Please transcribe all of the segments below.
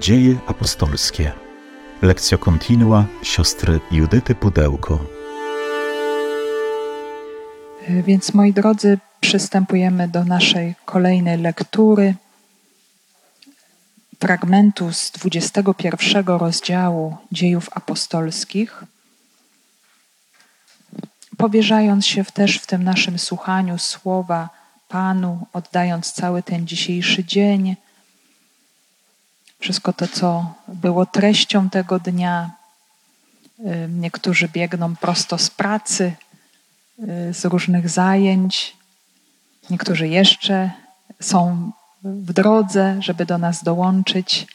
Dzieje apostolskie. Lekcja kontinua siostry Judyty Pudełko. Więc moi drodzy, przystępujemy do naszej kolejnej lektury fragmentu z 21 rozdziału Dziejów Apostolskich, powierzając się też w tym naszym słuchaniu słowa Panu, oddając cały ten dzisiejszy dzień, wszystko to, co było treścią tego dnia. Niektórzy biegną prosto z pracy, y, z różnych zajęć, niektórzy jeszcze są w drodze, żeby do nas dołączyć.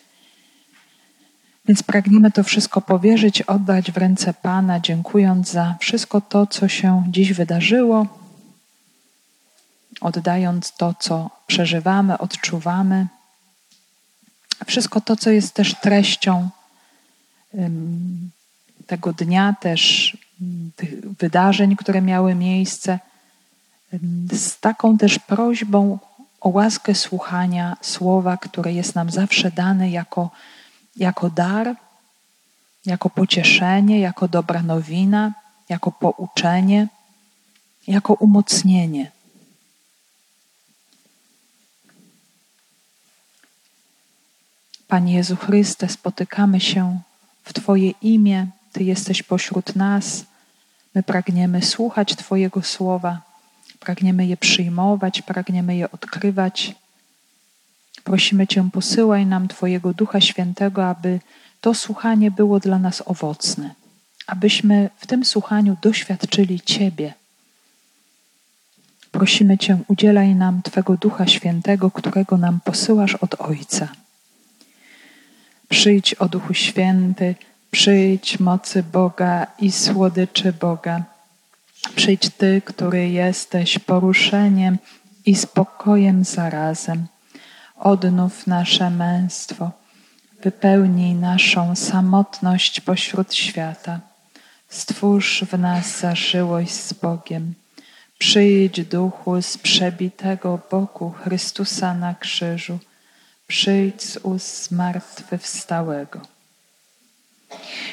Więc pragniemy to wszystko powierzyć, oddać w ręce Pana, dziękując za wszystko to, co się dziś wydarzyło, oddając to, co przeżywamy, odczuwamy. Wszystko to, co jest też treścią tego dnia, też tych wydarzeń, które miały miejsce, z taką też prośbą o łaskę słuchania słowa, które jest nam zawsze dane jako, jako dar, jako pocieszenie, jako dobra nowina, jako pouczenie, jako umocnienie. Panie Jezu Chryste, spotykamy się w Twoje imię, Ty jesteś pośród nas. My pragniemy słuchać Twojego słowa Pragniemy je przyjmować, pragniemy je odkrywać. Prosimy Cię, posyłaj nam Twojego Ducha Świętego, aby to słuchanie było dla nas owocne, abyśmy w tym słuchaniu doświadczyli Ciebie. Prosimy Cię, udzielaj nam Twego Ducha Świętego, którego nam posyłasz od Ojca. Przyjdź, o Duchu Święty, przyjdź mocy Boga i słodyczy Boga. Przyjdź Ty, który jesteś poruszeniem i spokojem zarazem. Odnów nasze męstwo, wypełnij naszą samotność pośród świata. Stwórz w nas zażyłość z Bogiem. Przyjdź duchu z przebitego boku Chrystusa na krzyżu. Przyjdź z ust zmartwychwstałego.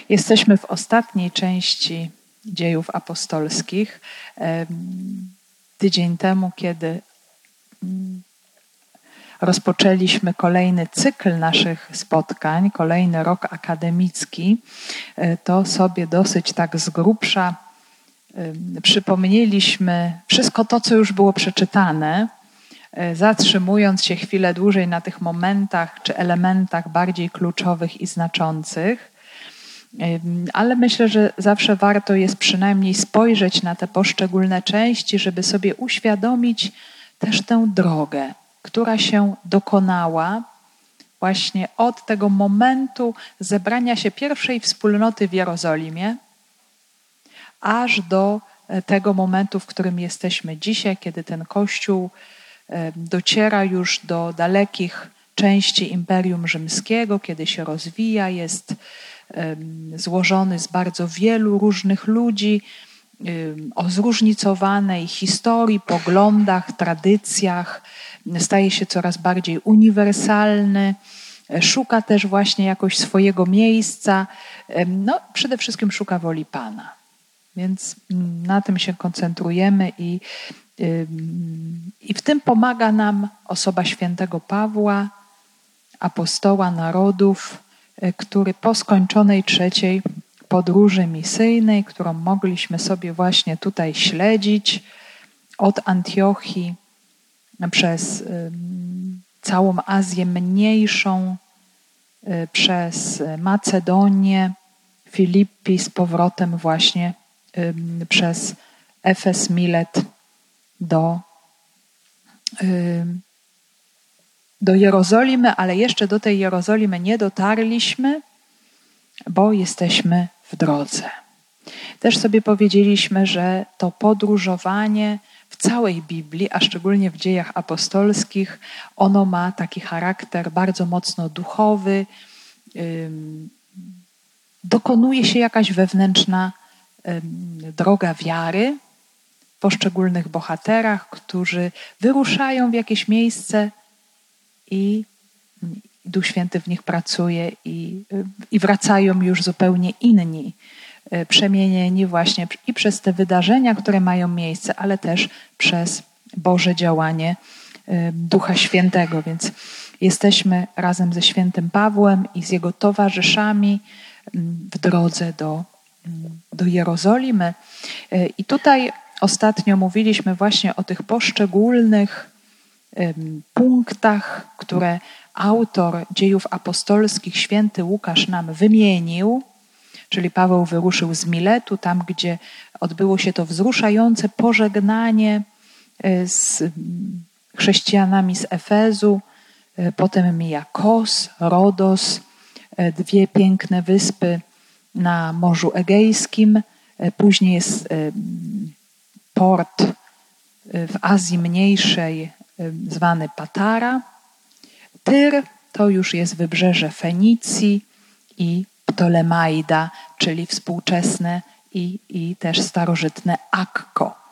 Jesteśmy w ostatniej części dziejów apostolskich. Tydzień temu, kiedy mm, rozpoczęliśmy kolejny cykl naszych spotkań, kolejny rok akademicki, e, to sobie dosyć tak z grubsza przypomnieliśmy wszystko to, co już było przeczytane, zatrzymując się chwilę dłużej na tych momentach czy elementach bardziej kluczowych i znaczących. Ale myślę, że zawsze warto jest przynajmniej spojrzeć na te poszczególne części, żeby sobie uświadomić też tę drogę, która się dokonała właśnie od tego momentu zebrania się pierwszej wspólnoty w Jerozolimie, aż do e, tego momentu, w którym jesteśmy dzisiaj, kiedy ten Kościół dociera już do dalekich części Imperium Rzymskiego, kiedy się rozwija, jest złożony z bardzo wielu różnych ludzi o zróżnicowanej historii, poglądach, tradycjach, staje się coraz bardziej uniwersalny, szuka też właśnie jakoś swojego miejsca, no przede wszystkim szuka woli Pana. Więc mm, na tym się koncentrujemy i, i w tym pomaga nam osoba świętego Pawła, apostoła narodów, E, który po skończonej trzeciej podróży misyjnej, którą mogliśmy sobie właśnie tutaj śledzić od Antiochii przez całą Azję Mniejszą, e, przez Macedonię, Filippi z powrotem właśnie przez Efes Milet do do Jerozolimy, ale jeszcze do tej Jerozolimy nie dotarliśmy, bo jesteśmy w drodze. Też sobie powiedzieliśmy, że to podróżowanie w całej Biblii, a szczególnie w dziejach apostolskich, ono ma taki charakter bardzo mocno duchowy. Dokonuje się jakaś wewnętrzna droga wiary poszczególnych bohaterach, którzy wyruszają w jakieś miejsce i, Duch Święty w nich pracuje i, i wracają już zupełnie inni, przemienieni właśnie i przez te wydarzenia, które mają miejsce, ale też przez Boże działanie Ducha Świętego. Więc jesteśmy razem ze świętym Pawłem i z jego towarzyszami w drodze do, do Jerozolimy. E, I tutaj ostatnio mówiliśmy właśnie o tych poszczególnych punktach, które autor dziejów apostolskich, święty Łukasz, nam wymienił. Czyli Paweł wyruszył z Miletu, tam gdzie odbyło się to wzruszające pożegnanie e, z chrześcijanami z Efezu. E, potem mija Kos, Rodos, E, dwie piękne wyspy na Morzu Egejskim. Później jest port w Azji Mniejszej zwany Patara. Tyr to już jest wybrzeże Fenicji i Ptolemaida, czyli współczesne i, i też starożytne Akko.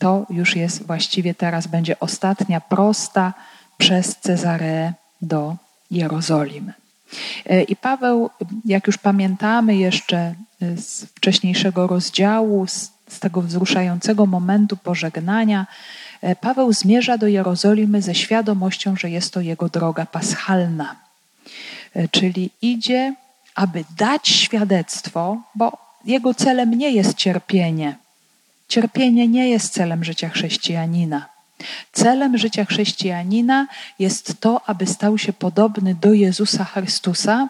To już jest właściwie teraz będzie ostatnia prosta przez Cezareę do Jerozolimy. I Paweł, jak już pamiętamy jeszcze z wcześniejszego rozdziału, z, z tego wzruszającego momentu pożegnania, e, Paweł zmierza do Jerozolimy ze świadomością, że jest to jego droga paschalna. E, czyli idzie, aby dać świadectwo, bo jego celem nie jest cierpienie. Cierpienie nie jest celem życia chrześcijanina. Celem życia chrześcijanina jest to, aby stał się podobny do Jezusa Chrystusa.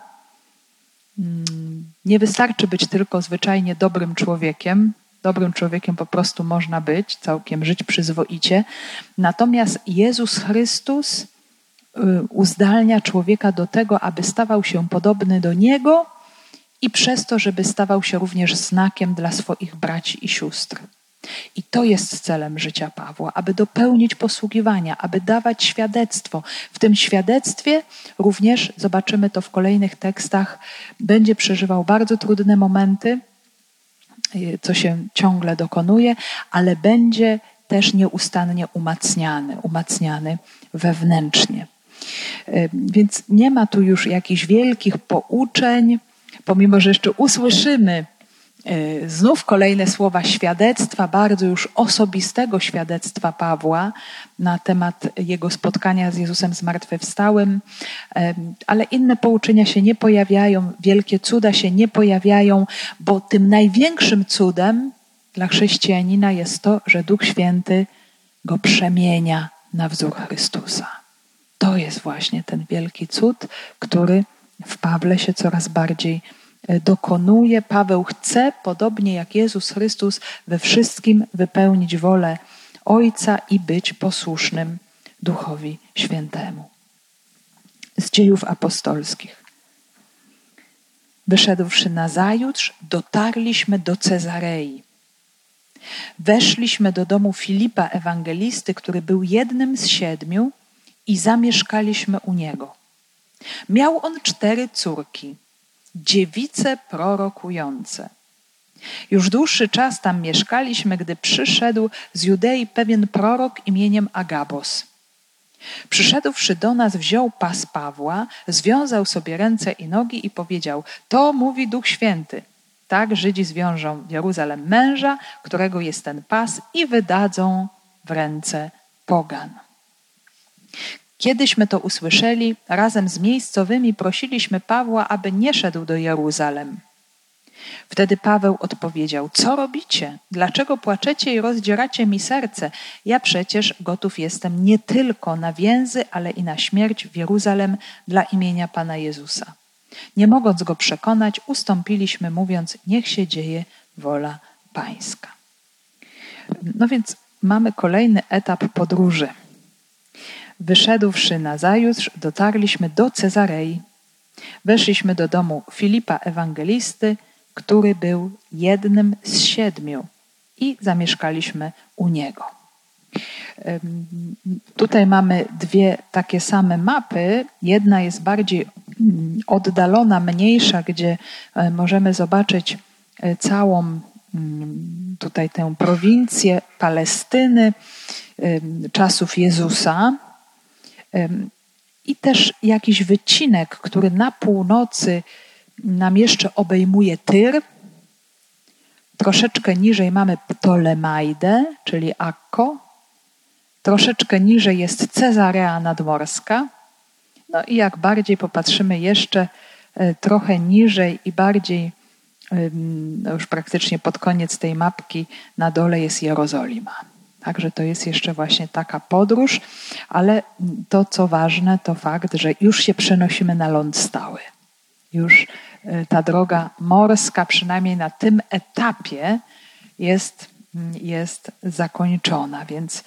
Mm, nie wystarczy być tylko zwyczajnie dobrym człowiekiem. Dobrym człowiekiem po prostu można być, całkiem żyć przyzwoicie. Natomiast Jezus Chrystus y, uzdalnia człowieka do tego, aby stawał się podobny do Niego i przez to, żeby stawał się również znakiem dla swoich braci i sióstr. I to jest celem życia Pawła, aby dopełnić posługiwania, aby dawać świadectwo. W tym świadectwie również, zobaczymy to w kolejnych tekstach, będzie przeżywał bardzo trudne momenty, co się ciągle dokonuje, ale będzie też nieustannie umacniany, umacniany wewnętrznie. Więc nie ma tu już jakichś wielkich pouczeń, pomimo że jeszcze usłyszymy znów kolejne słowa świadectwa, bardzo już osobistego świadectwa Pawła na temat jego spotkania z Jezusem zmartwychwstałym, e, ale inne pouczenia się nie pojawiają, wielkie cuda się nie pojawiają, bo tym największym cudem dla chrześcijanina jest to, że Duch Święty go przemienia na wzór Chrystusa. To jest właśnie ten wielki cud, który w Pawle się coraz bardziej E, dokonuje. Paweł chce, podobnie jak Jezus Chrystus, we wszystkim wypełnić wolę Ojca i być posłusznym Duchowi Świętemu. Z dziejów apostolskich. Wyszedłszy na zajutrz, dotarliśmy do Cezarei. Weszliśmy do domu Filipa Ewangelisty, który był jednym z siedmiu, i zamieszkaliśmy u niego. Miał on cztery córki dziewice prorokujące. Już dłuższy czas tam mieszkaliśmy, gdy przyszedł z Judei pewien prorok imieniem Agabos. Przyszedłszy do nas, wziął pas Pawła, związał sobie ręce i nogi i powiedział: To mówi Duch Święty. Tak Żydzi zwiążą w Jeruzalem męża, którego jest ten pas, i wydadzą w ręce pogan. Kiedyśmy to usłyszeli, razem z miejscowymi prosiliśmy Pawła, aby nie szedł do Jeruzalem. Wtedy Paweł odpowiedział: Co robicie? Dlaczego płaczecie i rozdzieracie mi serce? Ja przecież gotów jestem nie tylko na więzy, ale i na śmierć w Jeruzalem dla imienia Pana Jezusa. Nie mogąc go przekonać, ustąpiliśmy, mówiąc: Niech się dzieje wola Pańska. No więc mamy kolejny etap podróży. Wyszedłszy na zajutrz, dotarliśmy do Cezarei. Weszliśmy do domu Filipa Ewangelisty, który był jednym z siedmiu i zamieszkaliśmy u niego. Tutaj mamy dwie takie same mapy. Jedna jest bardziej mm, oddalona, mniejsza, gdzie e, możemy zobaczyć e, całą mm, tutaj tę prowincję Palestyny czasów Jezusa. I też jakiś wycinek, który na północy nam jeszcze obejmuje Tyr. Troszeczkę niżej mamy Ptolemaidę, czyli Akko. Troszeczkę niżej jest Cezarea Nadmorska. No i jak bardziej popatrzymy jeszcze e, trochę niżej i bardziej, no już praktycznie pod koniec tej mapki, na dole jest Jerozolima. Także to jest jeszcze właśnie taka podróż, ale to co ważne, to fakt, że już się przenosimy na ląd stały. Już e, ta droga morska, przynajmniej na tym etapie, jest, jest zakończona. Więc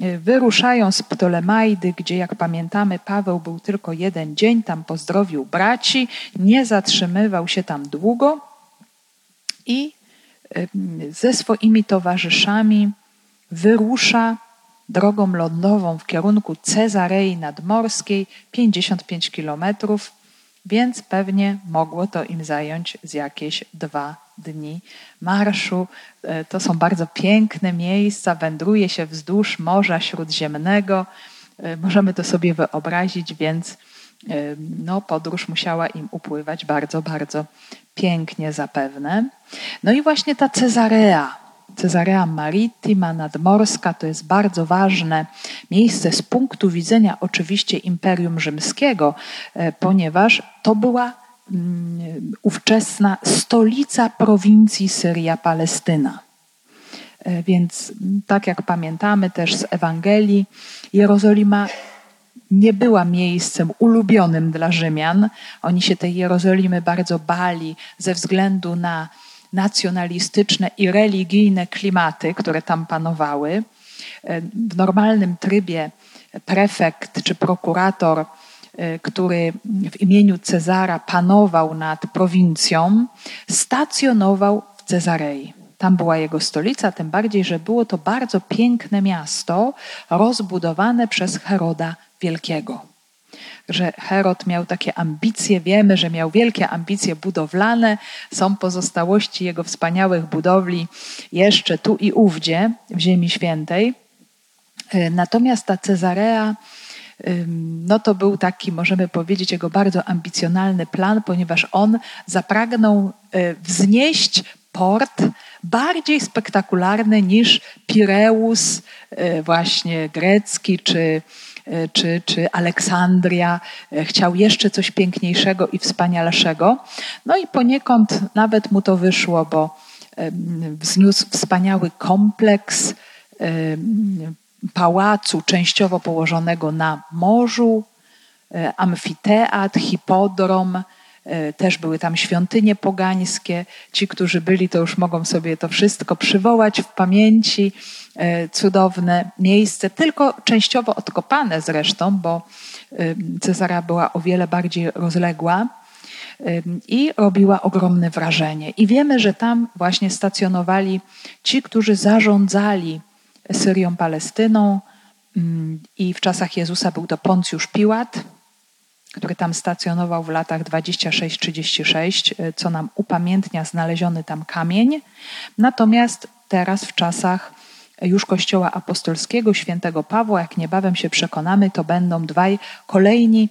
e, wyruszają z Ptolemaidy, gdzie jak pamiętamy, Paweł był tylko jeden dzień, tam pozdrowił braci, nie zatrzymywał się tam długo i e, ze swoimi towarzyszami wyrusza drogą lądową w kierunku Cezarei Nadmorskiej 55 kilometrów, więc pewnie mogło to im zająć z jakieś dwa dni marszu. E, to są bardzo piękne miejsca, wędruje się wzdłuż Morza Śródziemnego. E, możemy to sobie wyobrazić, więc e, no, podróż musiała im upływać bardzo, bardzo pięknie zapewne. No i właśnie ta Cezarea, Cezarea Maritima nadmorska to jest bardzo ważne miejsce z punktu widzenia oczywiście Imperium Rzymskiego, e, ponieważ to była mm, ówczesna stolica prowincji Syria-Palestyna. E, więc tak jak pamiętamy też z Ewangelii, Jerozolima nie była miejscem ulubionym dla Rzymian. Oni się tej Jerozolimy bardzo bali ze względu na nacjonalistyczne i religijne klimaty, które tam panowały. E, w normalnym trybie prefekt czy prokurator, e, który w imieniu Cezara panował nad prowincją, stacjonował w Cezarei. Tam była jego stolica, tym bardziej, że było to bardzo piękne miasto, rozbudowane przez Heroda Wielkiego że Herod miał takie ambicje, wiemy, że miał wielkie ambicje budowlane, są pozostałości jego wspaniałych budowli jeszcze tu i ówdzie w Ziemi Świętej. E, natomiast ta Cezarea, no to był taki, możemy powiedzieć, jego bardzo ambicjonalny plan, ponieważ on zapragnął e, wznieść port bardziej spektakularny niż Pireus, e, właśnie grecki, czy czy, czy Aleksandria e, chciał jeszcze coś piękniejszego i wspanialszego. No i poniekąd nawet mu to wyszło, bo wzniósł wspaniały kompleks pałacu częściowo położonego na morzu, e, amfiteatr, hipodrom, też były tam świątynie pogańskie. Ci, którzy byli, to już mogą sobie to wszystko przywołać w pamięci. E, cudowne miejsce, tylko częściowo odkopane zresztą, bo Cezara była o wiele bardziej rozległa i robiła ogromne wrażenie. I wiemy, że tam właśnie stacjonowali ci, którzy zarządzali Syrią, Palestyną. I w czasach Jezusa był to Poncjusz Piłat, który tam stacjonował w latach 26-36, e, co nam upamiętnia znaleziony tam kamień. Natomiast teraz w czasach już Kościoła Apostolskiego, świętego Pawła, jak niebawem się przekonamy, to będą dwaj kolejni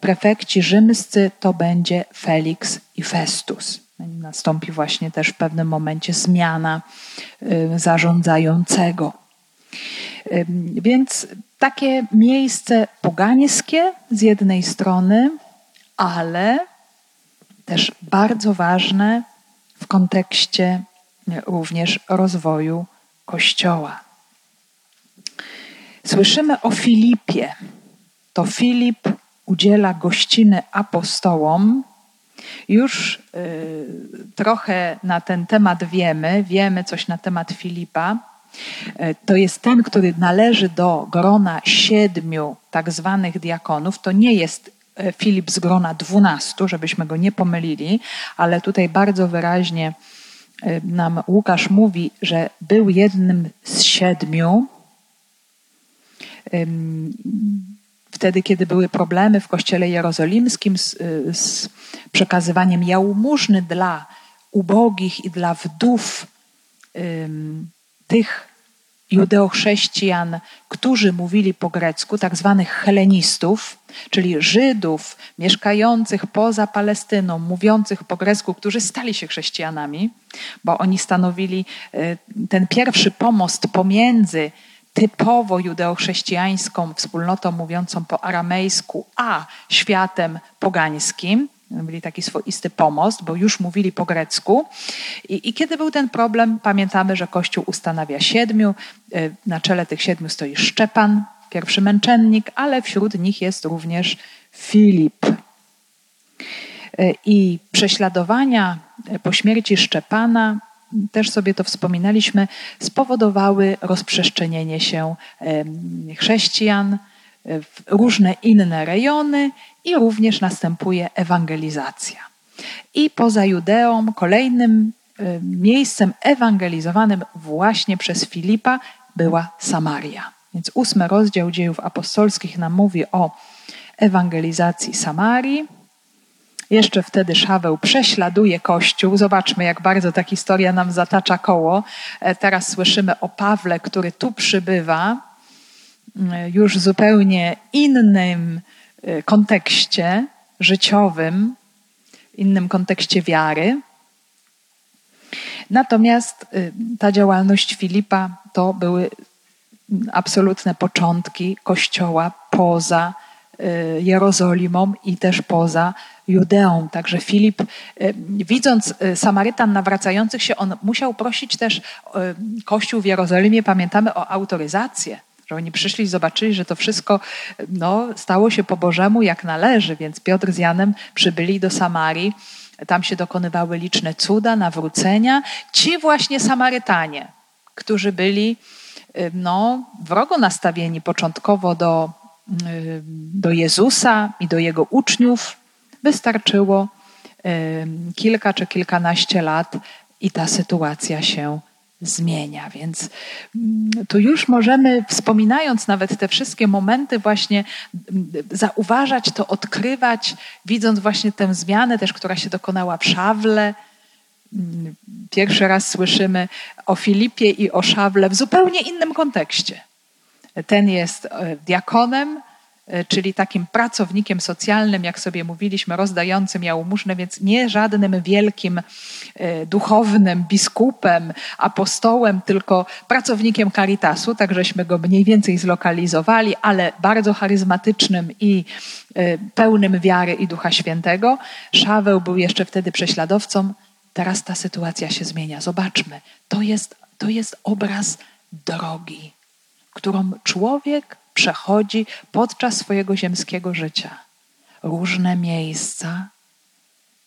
prefekci rzymscy, to będzie Felix i Festus. Nastąpi właśnie też w pewnym momencie zmiana y, zarządzającego. Więc takie miejsce pogańskie z jednej strony, ale też bardzo ważne w kontekście również rozwoju Kościoła. Słyszymy o Filipie. To Filip udziela gościny apostołom. Już y, trochę na ten temat wiemy, wiemy coś na temat Filipa. Y, to jest ten, który należy do grona siedmiu tak zwanych diakonów. To nie jest y, Filip z grona dwunastu, żebyśmy go nie pomylili, ale tutaj bardzo wyraźnie nam Łukasz mówi, że był jednym z siedmiu. Wtedy, kiedy były problemy w kościele jerozolimskim z, y, z przekazywaniem jałmużny dla ubogich i dla wdów tych judeochrześcijan, którzy mówili po grecku, tak zwanych helenistów, czyli Żydów mieszkających poza Palestyną, mówiących po grecku, którzy stali się chrześcijanami, bo oni stanowili e, ten pierwszy pomost pomiędzy typowo judeochrześcijańską wspólnotą mówiącą po aramejsku, a światem pogańskim. Byli taki swoisty pomost, bo już mówili po grecku. I, I, kiedy był ten problem, pamiętamy, że Kościół ustanawia siedmiu. E, na czele tych siedmiu stoi Szczepan, pierwszy męczennik, ale wśród nich jest również Filip. E, I prześladowania po śmierci Szczepana też sobie to wspominaliśmy, spowodowały rozprzestrzenienie się chrześcijan w różne inne rejony i również następuje ewangelizacja. I poza Judeą kolejnym miejscem ewangelizowanym właśnie przez Filipa była Samaria. Więc ósmy rozdział dziejów apostolskich nam mówi o ewangelizacji Samarii. Jeszcze wtedy Szaweł prześladuje Kościół. Zobaczmy, jak bardzo ta historia nam zatacza koło. E, teraz słyszymy o Pawle, który tu przybywa, już w zupełnie innym e, kontekście życiowym, innym kontekście wiary. Natomiast ta działalność Filipa to były absolutne początki Kościoła poza Jerozolimą i też poza Judeą. Także Filip, e, widząc e, Samarytan nawracających się, on musiał prosić też e, Kościół w Jerozolimie, pamiętamy o autoryzację. Oni przyszli i zobaczyli, że to wszystko no, stało się po Bożemu jak należy, więc Piotr z Janem przybyli do Samarii. Tam się dokonywały liczne cuda, nawrócenia. Ci właśnie Samarytanie, którzy byli no, wrogo nastawieni początkowo do, do Jezusa i do jego uczniów, Wystarczyło kilka czy kilkanaście lat i ta sytuacja się zmienia. Więc mm, tu już możemy, wspominając nawet te wszystkie momenty, właśnie mm, zauważać to, odkrywać, widząc właśnie tę zmianę też, która się dokonała w Szawle. Mm, pierwszy raz słyszymy o Filipie i o Szawle w zupełnie innym kontekście. Ten jest e, diakonem, czyli takim pracownikiem socjalnym, jak sobie mówiliśmy, rozdającym jałmużnę, więc nie żadnym wielkim e, duchownym biskupem, apostołem, tylko pracownikiem Caritasu, tak żeśmy go mniej więcej zlokalizowali, ale bardzo charyzmatycznym i e, pełnym wiary i Ducha Świętego. Szaweł był jeszcze wtedy prześladowcą. Teraz ta sytuacja się zmienia. Zobaczmy, to jest, to jest obraz drogi, którą człowiek przechodzi podczas swojego ziemskiego życia. Różne miejsca,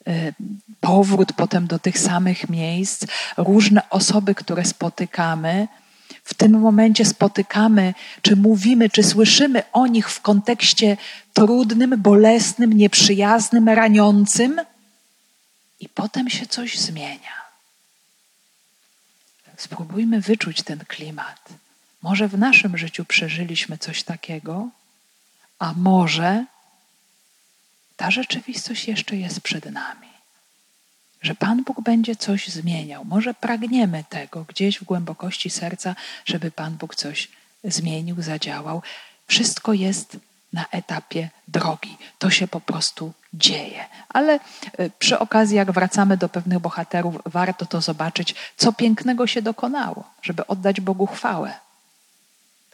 y, powrót potem do tych samych miejsc, różne osoby, które spotykamy. W tym momencie spotykamy, czy mówimy, czy słyszymy o nich w kontekście trudnym, bolesnym, nieprzyjaznym, raniącym, i potem się coś zmienia. Spróbujmy wyczuć ten klimat. Może w naszym życiu przeżyliśmy coś takiego, a może ta rzeczywistość jeszcze jest przed nami. Że Pan Bóg będzie coś zmieniał. Może pragniemy tego gdzieś w głębokości serca, żeby Pan Bóg coś zmienił, zadziałał. Wszystko jest na etapie drogi. To się po prostu dzieje. Ale y, przy okazji, jak wracamy do pewnych bohaterów, warto to zobaczyć, co pięknego się dokonało, żeby oddać Bogu chwałę.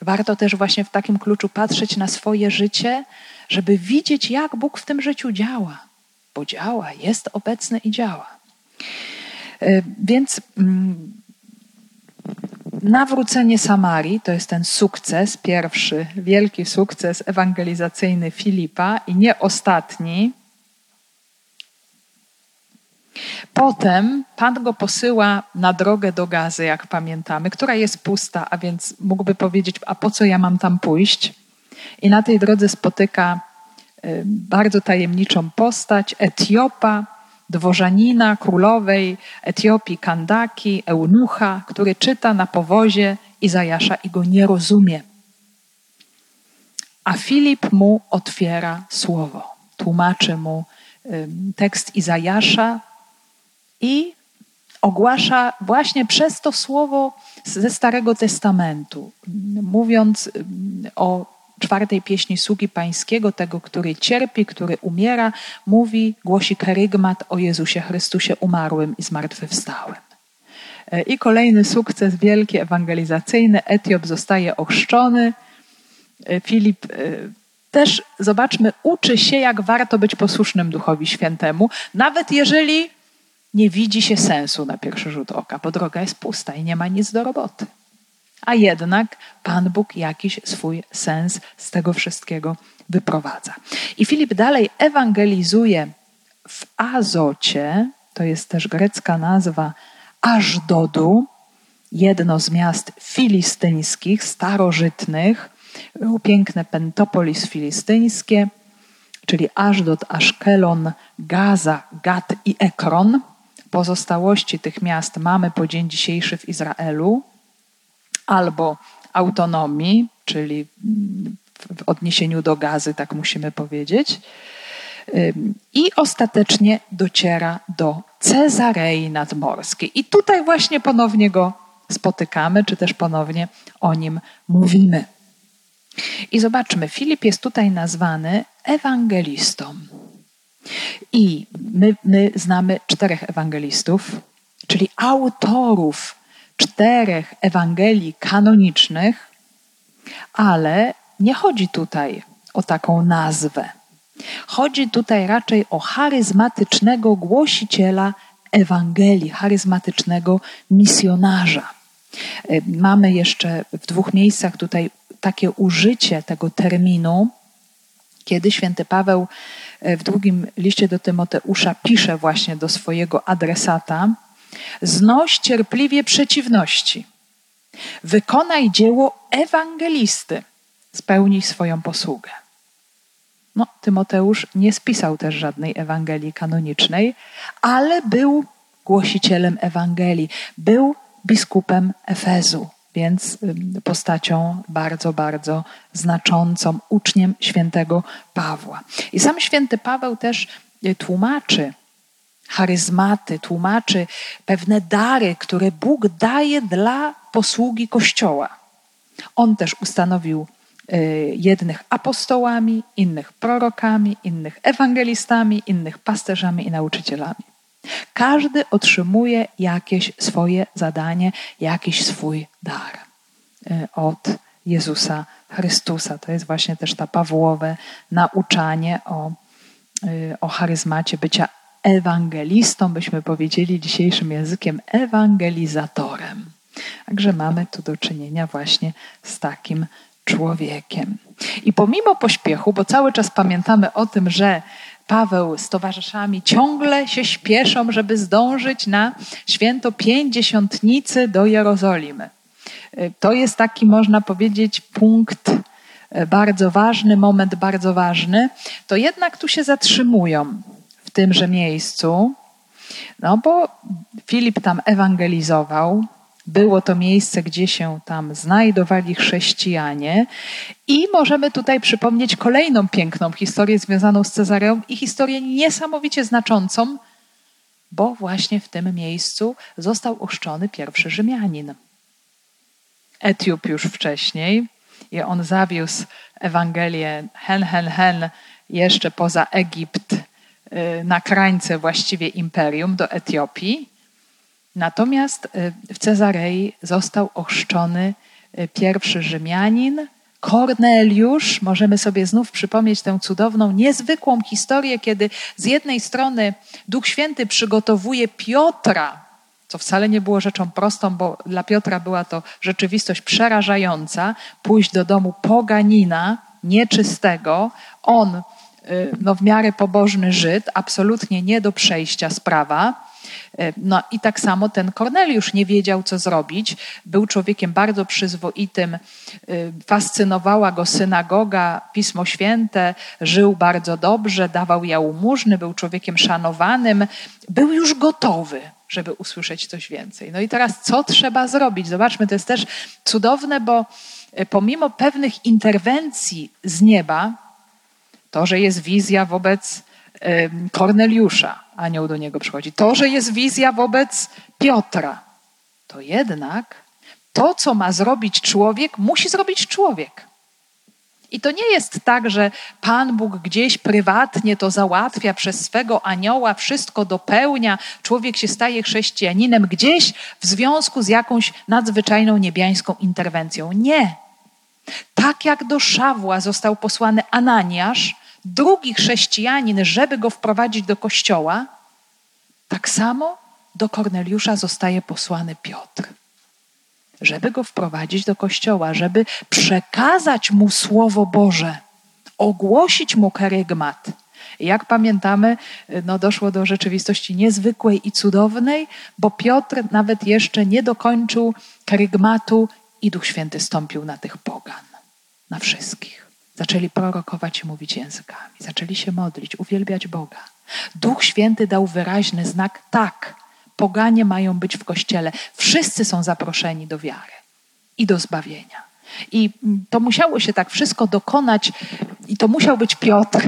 Warto też właśnie w takim kluczu patrzeć na swoje życie, żeby widzieć, jak Bóg w tym życiu działa, bo działa, jest obecny i działa. E, więc mm, nawrócenie Samarii to jest ten sukces, pierwszy wielki sukces ewangelizacyjny Filipa i nie ostatni, Potem Pan go posyła na drogę do Gazy, jak pamiętamy, która jest pusta, a więc mógłby powiedzieć, a po co ja mam tam pójść? I na tej drodze spotyka y, bardzo tajemniczą postać Etiopa, dworzanina królowej Etiopii Kandaki, eunucha, który czyta na powozie Izajasza i go nie rozumie. A Filip mu otwiera słowo, tłumaczy mu tekst Izajasza, i ogłasza właśnie przez to słowo ze Starego Testamentu, mówiąc o czwartej pieśni sługi pańskiego, tego, który cierpi, który umiera, mówi, głosi kerygmat o Jezusie Chrystusie umarłym i zmartwychwstałym. E, I kolejny sukces wielki ewangelizacyjny. Etiop zostaje ochrzczony. E, Filip e, też, zobaczmy, uczy się, jak warto być posłusznym Duchowi Świętemu, nawet jeżeli nie widzi się sensu na pierwszy rzut oka, bo droga jest pusta i nie ma nic do roboty. A jednak Pan Bóg jakiś swój sens z tego wszystkiego wyprowadza. I Filip dalej ewangelizuje w Azocie, to jest też grecka nazwa Ażdodu, jedno z miast filistyńskich, starożytnych, piękne Pentopolis filistyńskie, czyli Ażdod, Aszkelon, Gaza, Gat i Ekron. Pozostałości tych miast mamy po dzień dzisiejszy w Izraelu, albo autonomii, czyli w odniesieniu do gazy, tak musimy powiedzieć. I ostatecznie dociera do Cezarei Nadmorskiej. I tutaj właśnie ponownie go spotykamy, czy też ponownie o nim mówimy. I zobaczmy, Filip jest tutaj nazwany ewangelistą. I my, my znamy czterech ewangelistów, czyli autorów czterech Ewangelii kanonicznych, ale nie chodzi tutaj o taką nazwę. Chodzi tutaj raczej o charyzmatycznego głosiciela Ewangelii, charyzmatycznego misjonarza. E, mamy jeszcze w dwóch miejscach tutaj takie użycie tego terminu, kiedy święty Paweł w drugim liście do Tymoteusza pisze właśnie do swojego adresata: Znoś cierpliwie przeciwności. Wykonaj dzieło ewangelisty. Spełnij swoją posługę. No, Tymoteusz nie spisał też żadnej Ewangelii kanonicznej, ale był głosicielem Ewangelii, był biskupem Efezu, więc postacią bardzo, bardzo znaczącą, uczniem świętego Pawła. I sam święty Paweł też y, tłumaczy charyzmaty, tłumaczy pewne dary, które Bóg daje dla posługi Kościoła. On też ustanowił y, jednych apostołami, innych prorokami, innych ewangelistami, innych pasterzami i nauczycielami. Każdy otrzymuje jakieś swoje zadanie, jakiś swój dar y, od Jezusa Chrystusa. To jest właśnie też ta Pawłowe nauczanie o, y, o charyzmacie bycia ewangelistą, byśmy powiedzieli dzisiejszym językiem, ewangelizatorem. Także mamy tu do czynienia właśnie z takim człowiekiem. I pomimo pośpiechu, bo cały czas pamiętamy o tym, że Paweł z towarzyszami ciągle się śpieszą, żeby zdążyć na święto pięćdziesiątnicy do Jerozolimy. To jest taki, można powiedzieć, punkt bardzo ważny, moment bardzo ważny. To jednak tu się zatrzymują w tymże miejscu, no bo Filip tam ewangelizował. Było to miejsce, gdzie się tam znajdowali chrześcijanie, i możemy tutaj przypomnieć kolejną piękną historię związaną z Cezareą i historię niesamowicie znaczącą, bo właśnie w tym miejscu został ochrzczony pierwszy Rzymianin. Etiop już wcześniej i on zawiózł Ewangelię hen, hen, hen jeszcze poza Egipt Y, na krańce właściwie imperium do Etiopii. Natomiast y, w Cezarei został ochrzczony y, pierwszy Rzymianin, Korneliusz. Możemy sobie znów przypomnieć tę cudowną, niezwykłą historię, kiedy z jednej strony Duch Święty przygotowuje Piotra, co wcale nie było rzeczą prostą, bo dla Piotra była to rzeczywistość przerażająca, pójść do domu poganina, nieczystego. On Y, no, w miarę pobożny Żyd, absolutnie nie do przejścia sprawa. Y, no i tak samo ten Korneliusz nie wiedział, co zrobić. Był człowiekiem bardzo przyzwoitym, y, fascynowała go synagoga, Pismo Święte, żył bardzo dobrze, dawał jałmużny, był człowiekiem szanowanym, był już gotowy, żeby usłyszeć coś więcej. No i teraz co trzeba zrobić? Zobaczmy, to jest też cudowne, bo pomimo pewnych interwencji z nieba, to, że jest wizja wobec Korneliusza, anioł do niego przychodzi. To, że jest wizja wobec Piotra, to jednak to, co ma zrobić człowiek, musi zrobić człowiek. I to nie jest tak, że Pan Bóg gdzieś prywatnie to załatwia przez swego anioła, wszystko dopełnia, człowiek się staje chrześcijaninem gdzieś w związku z jakąś nadzwyczajną niebiańską interwencją. Nie. Tak jak do Szawła został posłany Ananiasz, drugi chrześcijanin, żeby go wprowadzić do kościoła, tak samo do Korneliusza zostaje posłany Piotr żeby go wprowadzić do kościoła, żeby przekazać mu Słowo Boże, ogłosić mu kerygmat. Jak pamiętamy, no doszło do rzeczywistości niezwykłej i cudownej, bo Piotr nawet jeszcze nie dokończył kerygmatu i Duch Święty stąpił na tych pogan, na wszystkich. Zaczęli prorokować i mówić językami, zaczęli się modlić, uwielbiać Boga. Duch Święty dał wyraźny znak tak, Poganie mają być w kościele. Wszyscy są zaproszeni do wiary i do zbawienia. I to musiało się tak wszystko dokonać, i to musiał być Piotr,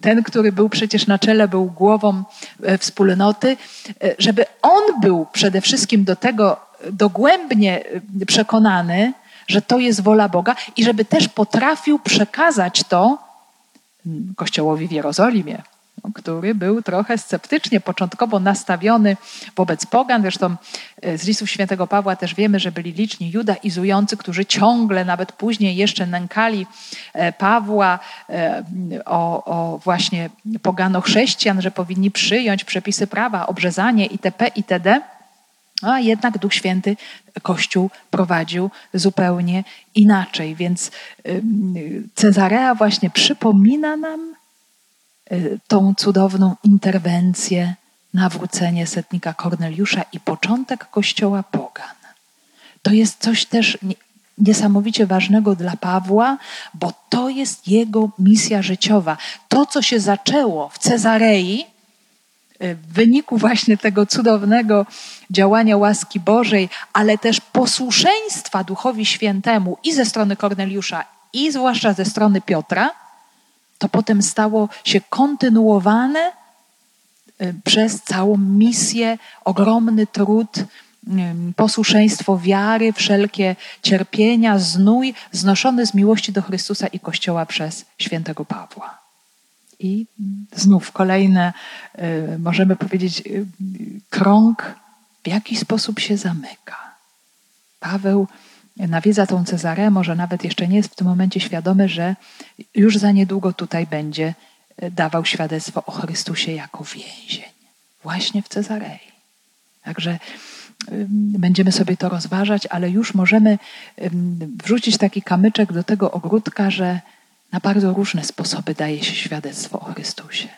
ten, który był przecież na czele, był głową e, wspólnoty, e, żeby on był przede wszystkim do tego dogłębnie e, przekonany, że to jest wola Boga i żeby też potrafił przekazać to Kościołowi w Jerozolimie, który był trochę sceptycznie początkowo nastawiony wobec pogan. Zresztą e, z listów świętego Pawła też wiemy, że byli liczni judaizujący, którzy ciągle, nawet później jeszcze nękali e, Pawła e, o, o właśnie pogano chrześcijan, że powinni przyjąć przepisy prawa, obrzezanie itp. itd. A jednak Duch Święty Kościół prowadził zupełnie inaczej. Więc Cezarea właśnie przypomina nam, Y, tą cudowną interwencję, nawrócenie setnika Korneliusza i początek kościoła pogan. To jest coś też niesamowicie ważnego dla Pawła, bo to jest jego misja życiowa. To, co się zaczęło w Cezarei, y, w wyniku właśnie tego cudownego działania łaski Bożej, ale też posłuszeństwa Duchowi Świętemu i ze strony Korneliusza, i zwłaszcza ze strony Piotra, to potem stało się kontynuowane y, przez całą misję, ogromny trud, y, posłuszeństwo wiary, wszelkie cierpienia, znój znoszony z miłości do Chrystusa i Kościoła przez świętego Pawła. I znów kolejne, y, możemy powiedzieć, krąg w jaki sposób się zamyka. Paweł nawiedza tą Cezarę, może nawet jeszcze nie jest w tym momencie świadomy, że już za niedługo tutaj będzie e, dawał świadectwo o Chrystusie jako więzień. Właśnie w Cezarei. Także będziemy sobie to rozważać, ale już możemy wrzucić taki kamyczek do tego ogródka, że na bardzo różne sposoby daje się świadectwo o Chrystusie.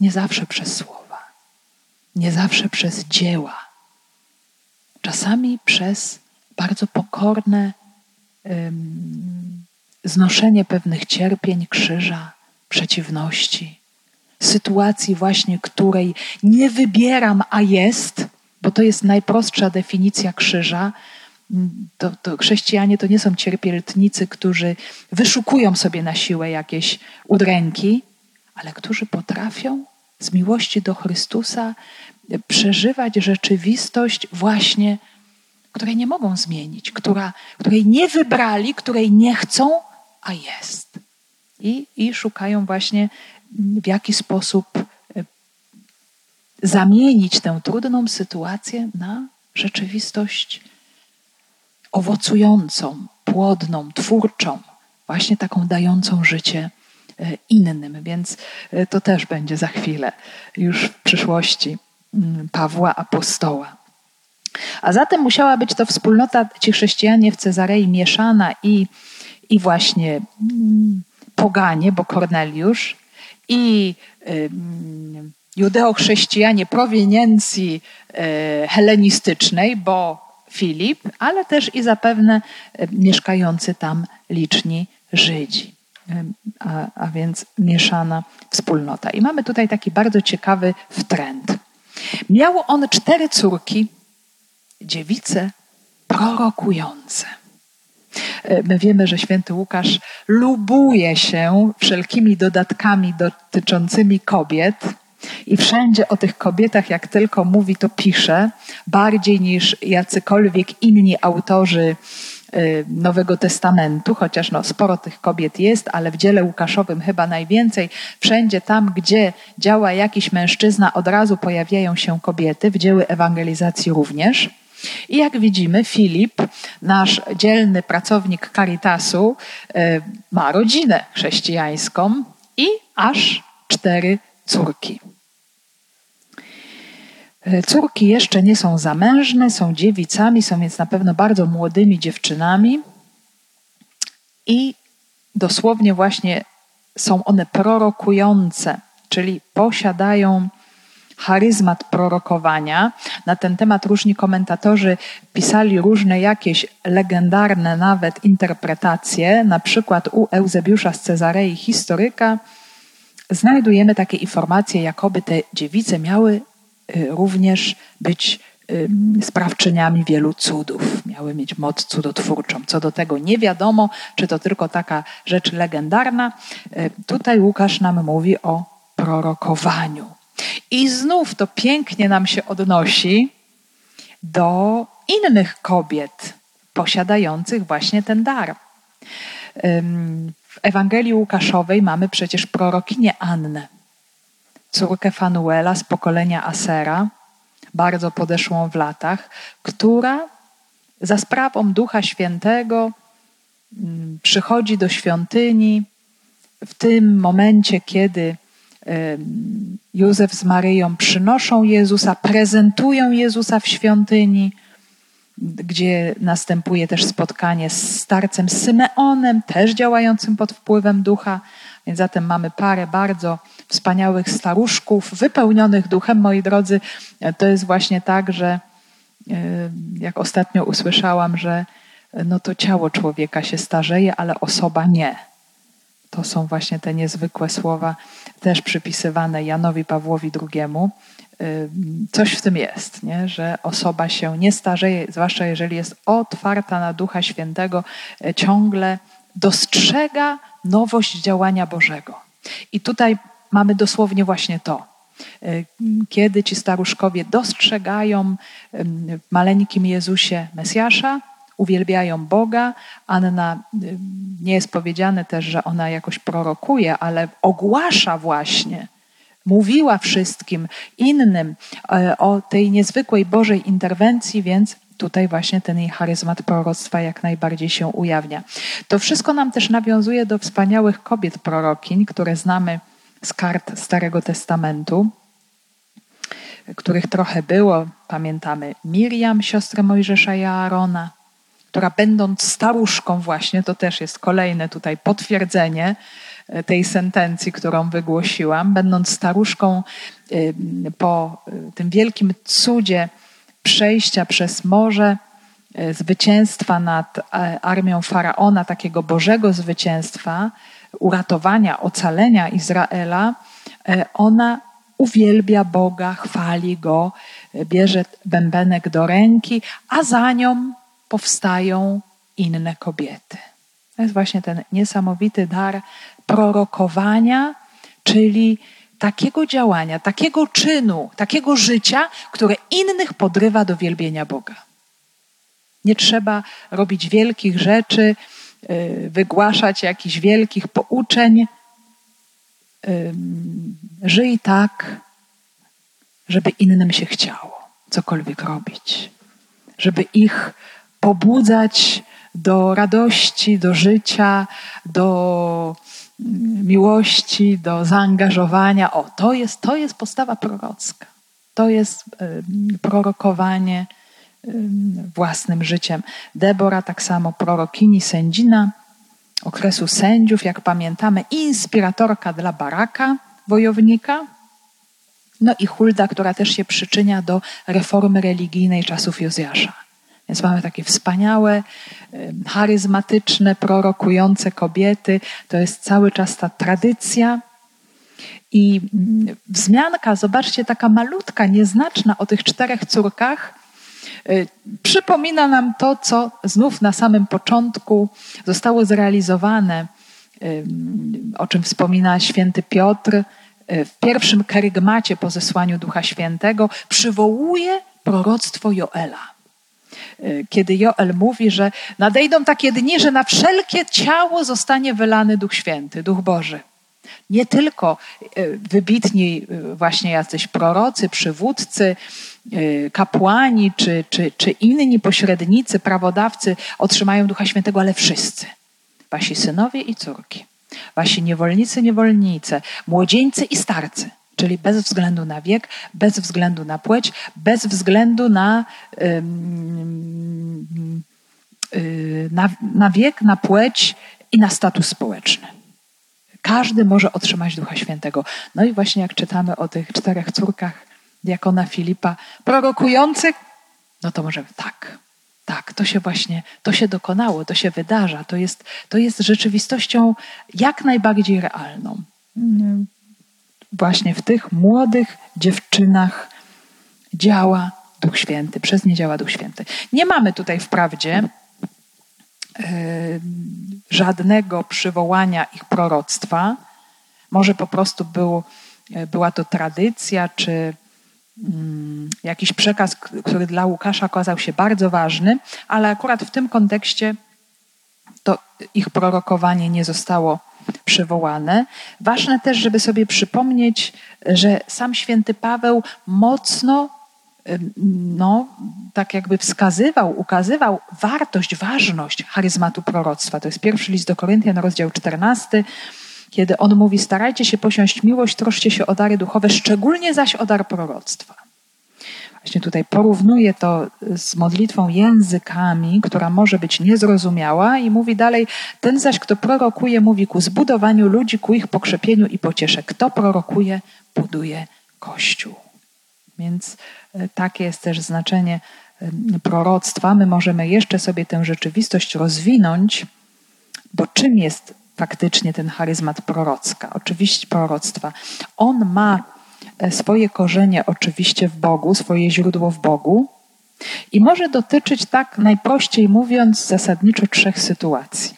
Nie zawsze przez słowa, nie zawsze przez dzieła, czasami przez bardzo pokorne um, znoszenie pewnych cierpień, krzyża, przeciwności, sytuacji właśnie, której nie wybieram, a jest, bo to jest najprostsza definicja krzyża. To, to chrześcijanie to nie są cierpieltnicy, którzy wyszukują sobie na siłę jakieś udręki, ale którzy potrafią z miłości do Chrystusa przeżywać rzeczywistość właśnie której nie mogą zmienić, która, której nie wybrali, której nie chcą, a jest. I, I szukają właśnie, w jaki sposób e, zamienić tę trudną sytuację na rzeczywistość owocującą, płodną, twórczą, właśnie taką dającą życie e, innym. Więc e, to też będzie za chwilę, już w przyszłości mm, Pawła Apostoła. A zatem musiała być to wspólnota, ci chrześcijanie w Cezarei mieszana i, i właśnie mm, poganie, bo Korneliusz, i y, judeo-chrześcijanie proweniencji y, helenistycznej, bo Filip, ale też i zapewne y, mieszkający tam liczni Żydzi. A, a więc mieszana wspólnota. I mamy tutaj taki bardzo ciekawy wtręt. Miał on cztery córki, dziewice prorokujące. E, my wiemy, że święty Łukasz lubuje się wszelkimi dodatkami dotyczącymi kobiet I wszędzie o tych kobietach, jak tylko mówi, to pisze, bardziej niż jacykolwiek inni autorzy y, Nowego Testamentu, chociaż no, sporo tych kobiet jest, ale w dziele Łukaszowym chyba najwięcej. Wszędzie tam, gdzie działa jakiś mężczyzna, od razu pojawiają się kobiety, w dzieły ewangelizacji również. I jak widzimy, Filip, nasz dzielny pracownik Caritasu, y, ma rodzinę chrześcijańską i aż cztery córki. E, córki jeszcze nie są zamężne, są dziewicami, są więc na pewno bardzo młodymi dziewczynami i dosłownie właśnie są one prorokujące, czyli posiadają charyzmat prorokowania. Na ten temat różni komentatorzy pisali różne jakieś legendarne nawet interpretacje. Na przykład u Eusebiusza z Cezarei, historyka, znajdujemy takie informacje, jakoby te dziewice miały również być sprawczyniami wielu cudów, miały mieć moc cudotwórczą. Co do tego nie wiadomo, czy to tylko taka rzecz legendarna. Y, tutaj Łukasz nam mówi o prorokowaniu. I znów to pięknie nam się odnosi do innych kobiet posiadających właśnie ten dar. W Ewangelii Łukaszowej mamy przecież prorokinię Annę, córkę Fanuela z pokolenia Asera, bardzo podeszłą w latach, która za sprawą Ducha Świętego mm, przychodzi do świątyni w tym momencie, kiedy Józef z Maryją przynoszą Jezusa, prezentują Jezusa w świątyni, gdzie następuje też spotkanie z starcem Symeonem, też działającym pod wpływem ducha. Więc zatem mamy parę bardzo wspaniałych staruszków, wypełnionych duchem. Moi drodzy, to jest właśnie tak, że jak ostatnio usłyszałam, że no to ciało człowieka się starzeje, ale osoba nie. To są właśnie te niezwykłe słowa, też przypisywane Janowi Pawłowi II. Coś w tym jest, nie? że osoba się nie starzeje, zwłaszcza jeżeli jest otwarta na Ducha Świętego, e, ciągle dostrzega nowość działania Bożego. I tutaj mamy dosłownie właśnie to. E, kiedy ci staruszkowie dostrzegają w maleńkim Jezusie Mesjasza, uwielbiają Boga. Anna, nie jest powiedziane też, że ona jakoś prorokuje, ale ogłasza właśnie, mówiła wszystkim innym e, o tej niezwykłej Bożej interwencji, więc tutaj właśnie ten jej charyzmat proroctwa jak najbardziej się ujawnia. To wszystko nam też nawiązuje do wspaniałych kobiet prorokiń, które znamy z kart Starego Testamentu, których trochę było. Pamiętamy Miriam, siostrę Mojżesza i Aarona, która będąc staruszką właśnie, to też jest kolejne tutaj potwierdzenie e, tej sentencji, którą wygłosiłam, będąc staruszką po e, tym wielkim cudzie przejścia przez morze, zwycięstwa nad armią faraona, takiego bożego zwycięstwa, uratowania, ocalenia Izraela, ona uwielbia Boga, chwali go, bierze bębenek do ręki, a za nią powstają inne kobiety. To jest właśnie ten niesamowity dar prorokowania, czyli takiego działania, takiego czynu, takiego życia, które innych podrywa do wielbienia Boga. Nie trzeba robić wielkich rzeczy, y, wygłaszać jakichś wielkich pouczeń. Żyj tak, żeby innym się chciało cokolwiek robić, żeby ich pobudzać do radości, do życia, do miłości, do zaangażowania. O, to jest, to jest postawa prorocka. To jest prorokowanie własnym życiem. Debora, tak samo prorokini, sędzina okresu sędziów, jak pamiętamy, inspiratorka dla Baraka, wojownika. No i Hulda, która też się przyczynia do reformy religijnej czasów Jozjasza. Więc mamy takie wspaniałe, charyzmatyczne, prorokujące kobiety. To jest cały czas ta tradycja. I mm, wzmianka, zobaczcie, taka malutka, nieznaczna o tych czterech córkach, y, przypomina nam to, co znów na samym początku zostało zrealizowane, o czym wspomina święty Piotr w pierwszym kerygmacie po zesłaniu Ducha Świętego przywołuje proroctwo Joela. Kiedy Joel mówi, że nadejdą takie dni, że na wszelkie ciało zostanie wylany Duch Święty, Duch Boży. Nie tylko wybitni właśnie jacyś prorocy, przywódcy, kapłani czy, czy, czy inni pośrednicy, prawodawcy otrzymają Ducha Świętego, ale wszyscy. Wasi synowie i córki wasi niewolnicy, niewolnice, młodzieńcy i starcy, czyli bez względu na wiek, bez względu na płeć, bez względu na, yy, na, na wiek, na płeć i na status społeczny. Każdy może otrzymać Ducha Świętego. No i właśnie jak czytamy o tych czterech córkach diakona Filipa, prorokujących, no to możemy tak, tak, to się właśnie, to się dokonało, to się wydarza, to jest, to jest rzeczywistością jak najbardziej realną. Właśnie w tych młodych dziewczynach działa Duch Święty, przez nie działa Duch Święty. Nie mamy tutaj wprawdzie yy, żadnego przywołania ich proroctwa. Może po prostu był, e, była to tradycja, czy Mm, jakiś przekaz, który dla Łukasza okazał się bardzo ważny, ale akurat w tym kontekście to ich prorokowanie nie zostało przywołane. Ważne też, żeby sobie przypomnieć, że sam święty Paweł mocno no, tak jakby wskazywał, ukazywał wartość, ważność charyzmatu proroctwa. To jest pierwszy list do Koryntian, rozdział 14 kiedy on mówi: Starajcie się posiąść miłość, troszcie się o dary duchowe, szczególnie zaś o dar proroctwa. Właśnie tutaj porównuje to z modlitwą językami, która może być niezrozumiała, i mówi dalej: Ten zaś, kto prorokuje, mówi ku zbudowaniu ludzi, ku ich pokrzepieniu i pociesze. Kto prorokuje, buduje Kościół. Więc e, takie jest też znaczenie e, proroctwa. My możemy jeszcze sobie tę rzeczywistość rozwinąć, bo czym jest faktycznie ten charyzmat prorocka, oczywiście proroctwa. On ma swoje korzenie oczywiście w Bogu, swoje źródło w Bogu i może dotyczyć tak najprościej mówiąc zasadniczo trzech sytuacji.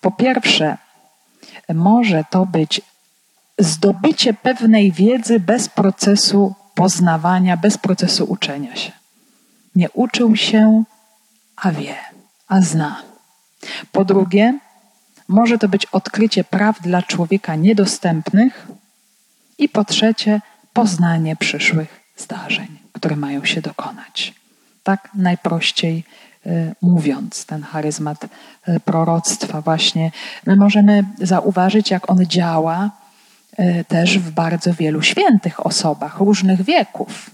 Po pierwsze, może to być zdobycie pewnej wiedzy bez procesu poznawania, bez procesu uczenia się. Nie uczył się, a wie, a zna. Po drugie, może to być odkrycie praw dla człowieka niedostępnych i po trzecie poznanie przyszłych zdarzeń, które mają się dokonać. Tak najprościej y, mówiąc, ten charyzmat y, proroctwa właśnie, my możemy zauważyć, jak on działa y, też w bardzo wielu świętych osobach różnych wieków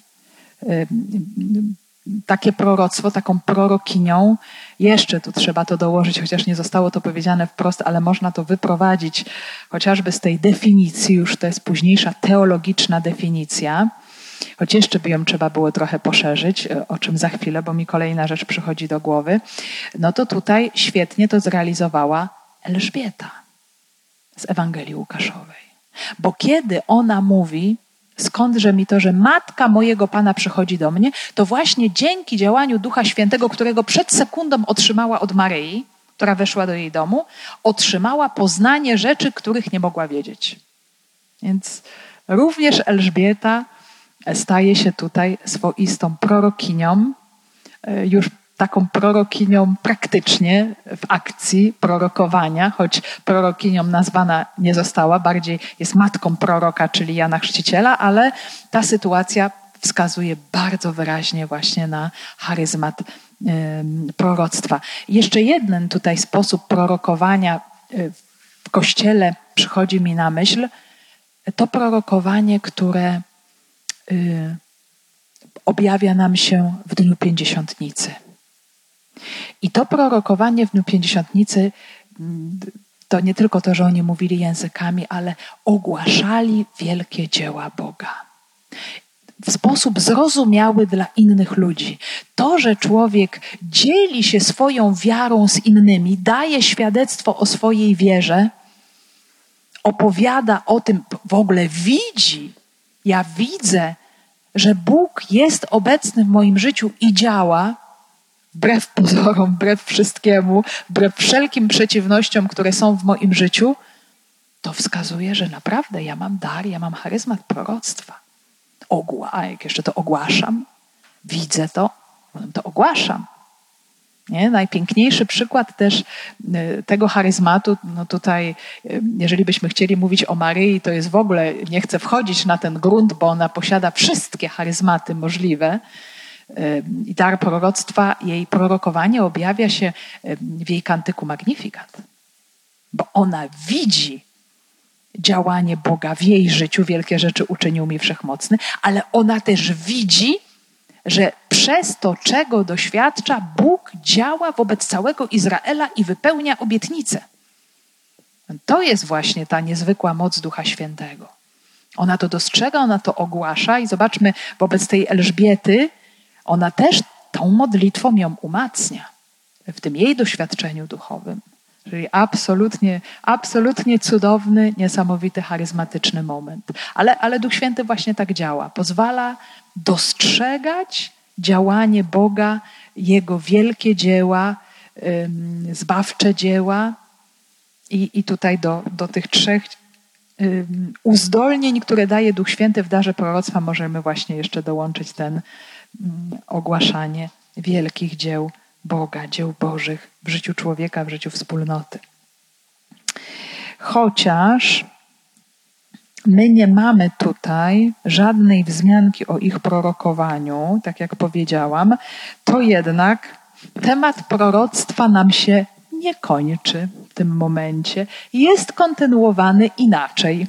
takie proroctwo, taką prorokinią. Jeszcze tu trzeba to dołożyć, chociaż nie zostało to powiedziane wprost, ale można to wyprowadzić chociażby z tej definicji, już to jest późniejsza teologiczna definicja, choć jeszcze by ją trzeba było trochę poszerzyć, o czym za chwilę, bo mi kolejna rzecz przychodzi do głowy. No to tutaj świetnie to zrealizowała Elżbieta z Ewangelii Łukaszowej. Bo kiedy ona mówi, Skądże mi to, że matka mojego Pana przychodzi do mnie, to właśnie dzięki działaniu Ducha Świętego, którego przed sekundą otrzymała od Maryi, która weszła do jej domu, otrzymała poznanie rzeczy, których nie mogła wiedzieć. Więc również Elżbieta staje się tutaj swoistą prorokinią, e, już taką prorokinią praktycznie w akcji prorokowania, choć prorokinią nazwana nie została, bardziej jest matką proroka, czyli Jana Chrzciciela, ale ta sytuacja wskazuje bardzo wyraźnie właśnie na charyzmat proroctwa. Jeszcze jeden tutaj sposób prorokowania y, w kościele przychodzi mi na myśl, to prorokowanie, które y, objawia nam się w dniu pięćdziesiątnicy. I to prorokowanie w Dniu Pięćdziesiątnicy mm, to nie tylko to, że oni mówili językami, ale ogłaszali wielkie dzieła Boga. W sposób zrozumiały dla innych ludzi. To, że człowiek dzieli się swoją wiarą z innymi, daje świadectwo o swojej wierze, opowiada o tym, w ogóle widzi, ja widzę, że Bóg jest obecny w moim życiu i działa, wbrew pozorom, wbrew wszystkiemu, wbrew wszelkim przeciwnościom, które są w moim życiu, to wskazuje, że naprawdę ja mam dar, ja mam charyzmat proroctwa. Ogła, a jak jeszcze to ogłaszam, widzę to, to ogłaszam. Nie? Najpiękniejszy przykład też y, tego charyzmatu, no tutaj, y, jeżeli byśmy chcieli mówić o Maryi, to jest w ogóle, nie chcę wchodzić na ten grunt, bo ona posiada wszystkie charyzmaty możliwe. I dar proroctwa, jej prorokowanie objawia się w jej kantyku Magnifikat, bo ona widzi działanie Boga w jej życiu, wielkie rzeczy uczynił mi wszechmocny, ale ona też widzi, że przez to, czego doświadcza, Bóg działa wobec całego Izraela i wypełnia obietnice. To jest właśnie ta niezwykła moc Ducha Świętego. Ona to dostrzega, ona to ogłasza i zobaczmy, wobec tej Elżbiety, ona też tą modlitwą ją umacnia w tym jej doświadczeniu duchowym. Czyli absolutnie, absolutnie cudowny, niesamowity, charyzmatyczny moment. Ale, ale Duch Święty właśnie tak działa. Pozwala dostrzegać działanie Boga, Jego wielkie dzieła, zbawcze dzieła. I, i tutaj do, do tych trzech uzdolnień, które daje Duch Święty w darze proroctwa, możemy właśnie jeszcze dołączyć ten ogłaszanie wielkich dzieł Boga, dzieł Bożych w życiu człowieka, w życiu wspólnoty. Chociaż my nie mamy tutaj żadnej wzmianki o ich prorokowaniu, tak jak powiedziałam, to jednak temat proroctwa nam się nie kończy w tym momencie. Jest kontynuowany inaczej.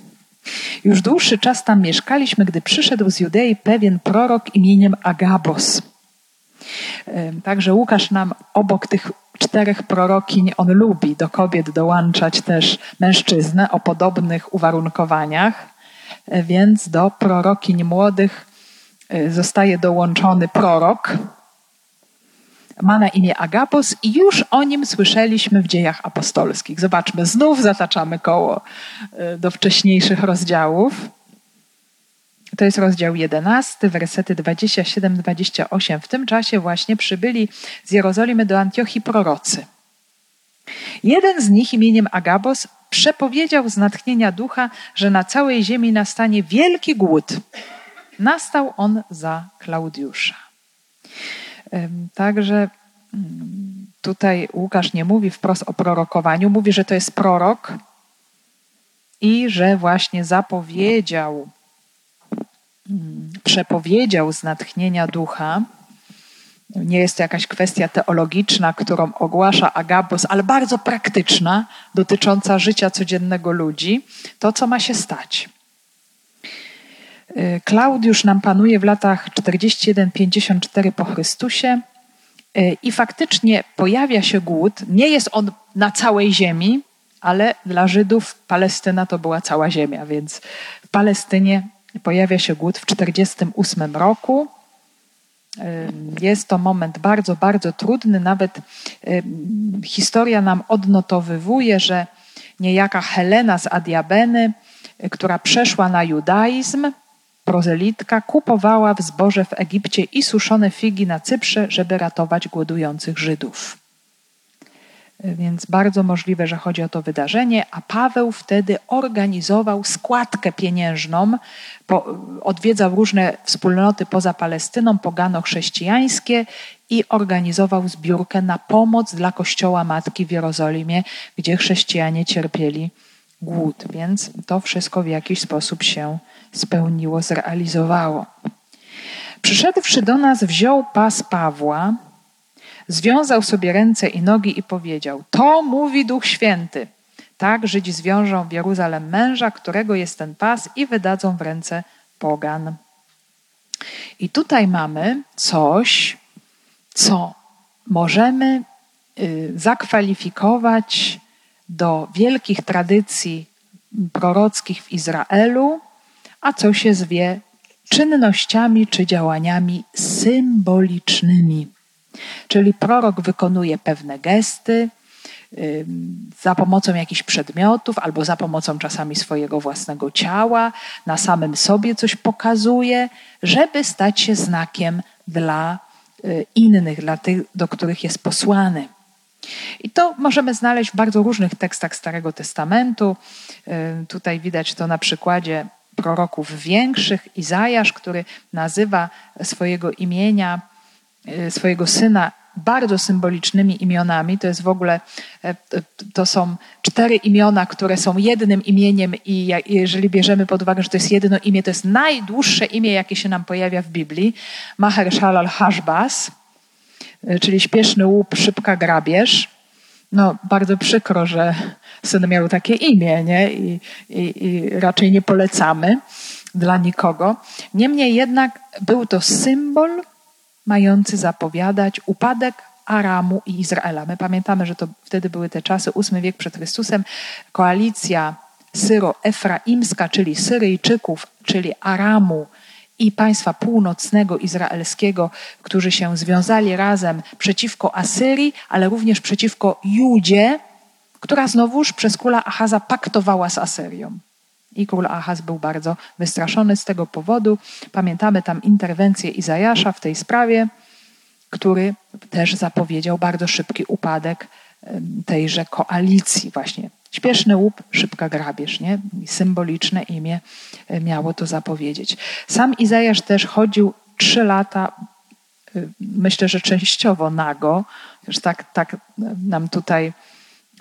Już dłuższy czas tam mieszkaliśmy, gdy przyszedł z Judei pewien prorok imieniem Agabos. Także Łukasz nam obok tych czterech prorokiń, on lubi do kobiet dołączać też mężczyznę o podobnych uwarunkowaniach, e, więc do prorokiń młodych e, zostaje dołączony prorok. Ma na imię Agapos i już o nim słyszeliśmy w dziejach apostolskich. Zobaczmy, znów zataczamy koło e, do wcześniejszych rozdziałów. To jest rozdział 11, wersety 27-28. W tym czasie właśnie przybyli z Jerozolimy do Antiochii prorocy. Jeden z nich imieniem Agabos przepowiedział z natchnienia ducha, że na całej ziemi nastanie wielki głód. Nastał on za Klaudiusza. Także mm, tutaj Łukasz nie mówi wprost o prorokowaniu, mówi, że to jest prorok i że właśnie zapowiedział przepowiedział z natchnienia ducha. Nie jest to jakaś kwestia teologiczna, którą ogłasza Agabus, ale bardzo praktyczna, dotycząca życia codziennego ludzi, to co ma się stać. Y, Klaudiusz nam panuje w latach 41-54 po Chrystusie y, i faktycznie pojawia się głód. Nie jest on na całej ziemi, ale dla Żydów Palestyna to była cała ziemia, więc w Palestynie pojawia się głód w 1948 roku. Jest to moment bardzo, bardzo trudny. Nawet historia nam odnotowywuje, że niejaka Helena z Adiabeny, która przeszła na judaizm, prozelitka, kupowała w zboże w Egipcie i suszone figi na Cyprze, żeby ratować głodujących Żydów. Więc bardzo możliwe, że chodzi o to wydarzenie, a Paweł wtedy organizował składkę pieniężną, odwiedzał różne wspólnoty poza Palestyną, pogano-chrześcijańskie i organizował zbiórkę na pomoc dla Kościoła Matki w Jerozolimie, gdzie chrześcijanie cierpieli głód. Więc to wszystko w jakiś sposób się spełniło, zrealizowało. Przyszedłszy do nas, wziął pas Pawła, Związał sobie ręce i nogi i powiedział: To mówi Duch Święty. Tak Żydzi zwiążą w Jeruzalem męża, którego jest ten pas, i wydadzą w ręce pogan. I tutaj mamy coś, co możemy y, zakwalifikować do wielkich tradycji prorockich w Izraelu, a co się zwie czynnościami czy działaniami symbolicznymi. Czyli prorok wykonuje pewne gesty za pomocą jakichś przedmiotów albo za pomocą czasami swojego własnego ciała, na samym sobie coś pokazuje, żeby stać się znakiem dla y, innych, dla tych, do których jest posłany. I to możemy znaleźć w bardzo różnych tekstach Starego Testamentu. Tutaj widać to na przykładzie proroków większych. Izajasz, który nazywa swojego imienia, y, swojego syna bardzo symbolicznymi imionami. To jest w ogóle, e, to są cztery imiona, które są jednym imieniem i jeżeli bierzemy pod uwagę, że to jest jedno imię, to jest najdłuższe imię, jakie się nam pojawia w Biblii. Maher Shalal Hashbaz, e, czyli śpieszny łup, szybka grabież. No, bardzo przykro, że syn miał takie imię, nie? I, i, i raczej nie polecamy dla nikogo. Niemniej jednak był to symbol mający zapowiadać upadek Aramu i Izraela. My pamiętamy, że to wtedy były te czasy, ósmy wiek przed Chrystusem, koalicja syro-efraimska, czyli Syryjczyków, czyli Aramu i państwa północnego izraelskiego, którzy się związali razem przeciwko Asyrii, ale również przeciwko Judzie, która znowuż przez króla Achaza paktowała z Asyrią. I król Achaz był bardzo wystraszony z tego powodu. Pamiętamy tam interwencję Izajasza w tej sprawie, który też zapowiedział bardzo szybki upadek tejże koalicji właśnie. Śpieszny łup, szybka grabież, nie? Symboliczne imię e, miało to zapowiedzieć. Sam Izajasz też chodził trzy lata, e, myślę, że częściowo nago, już tak, tak nam tutaj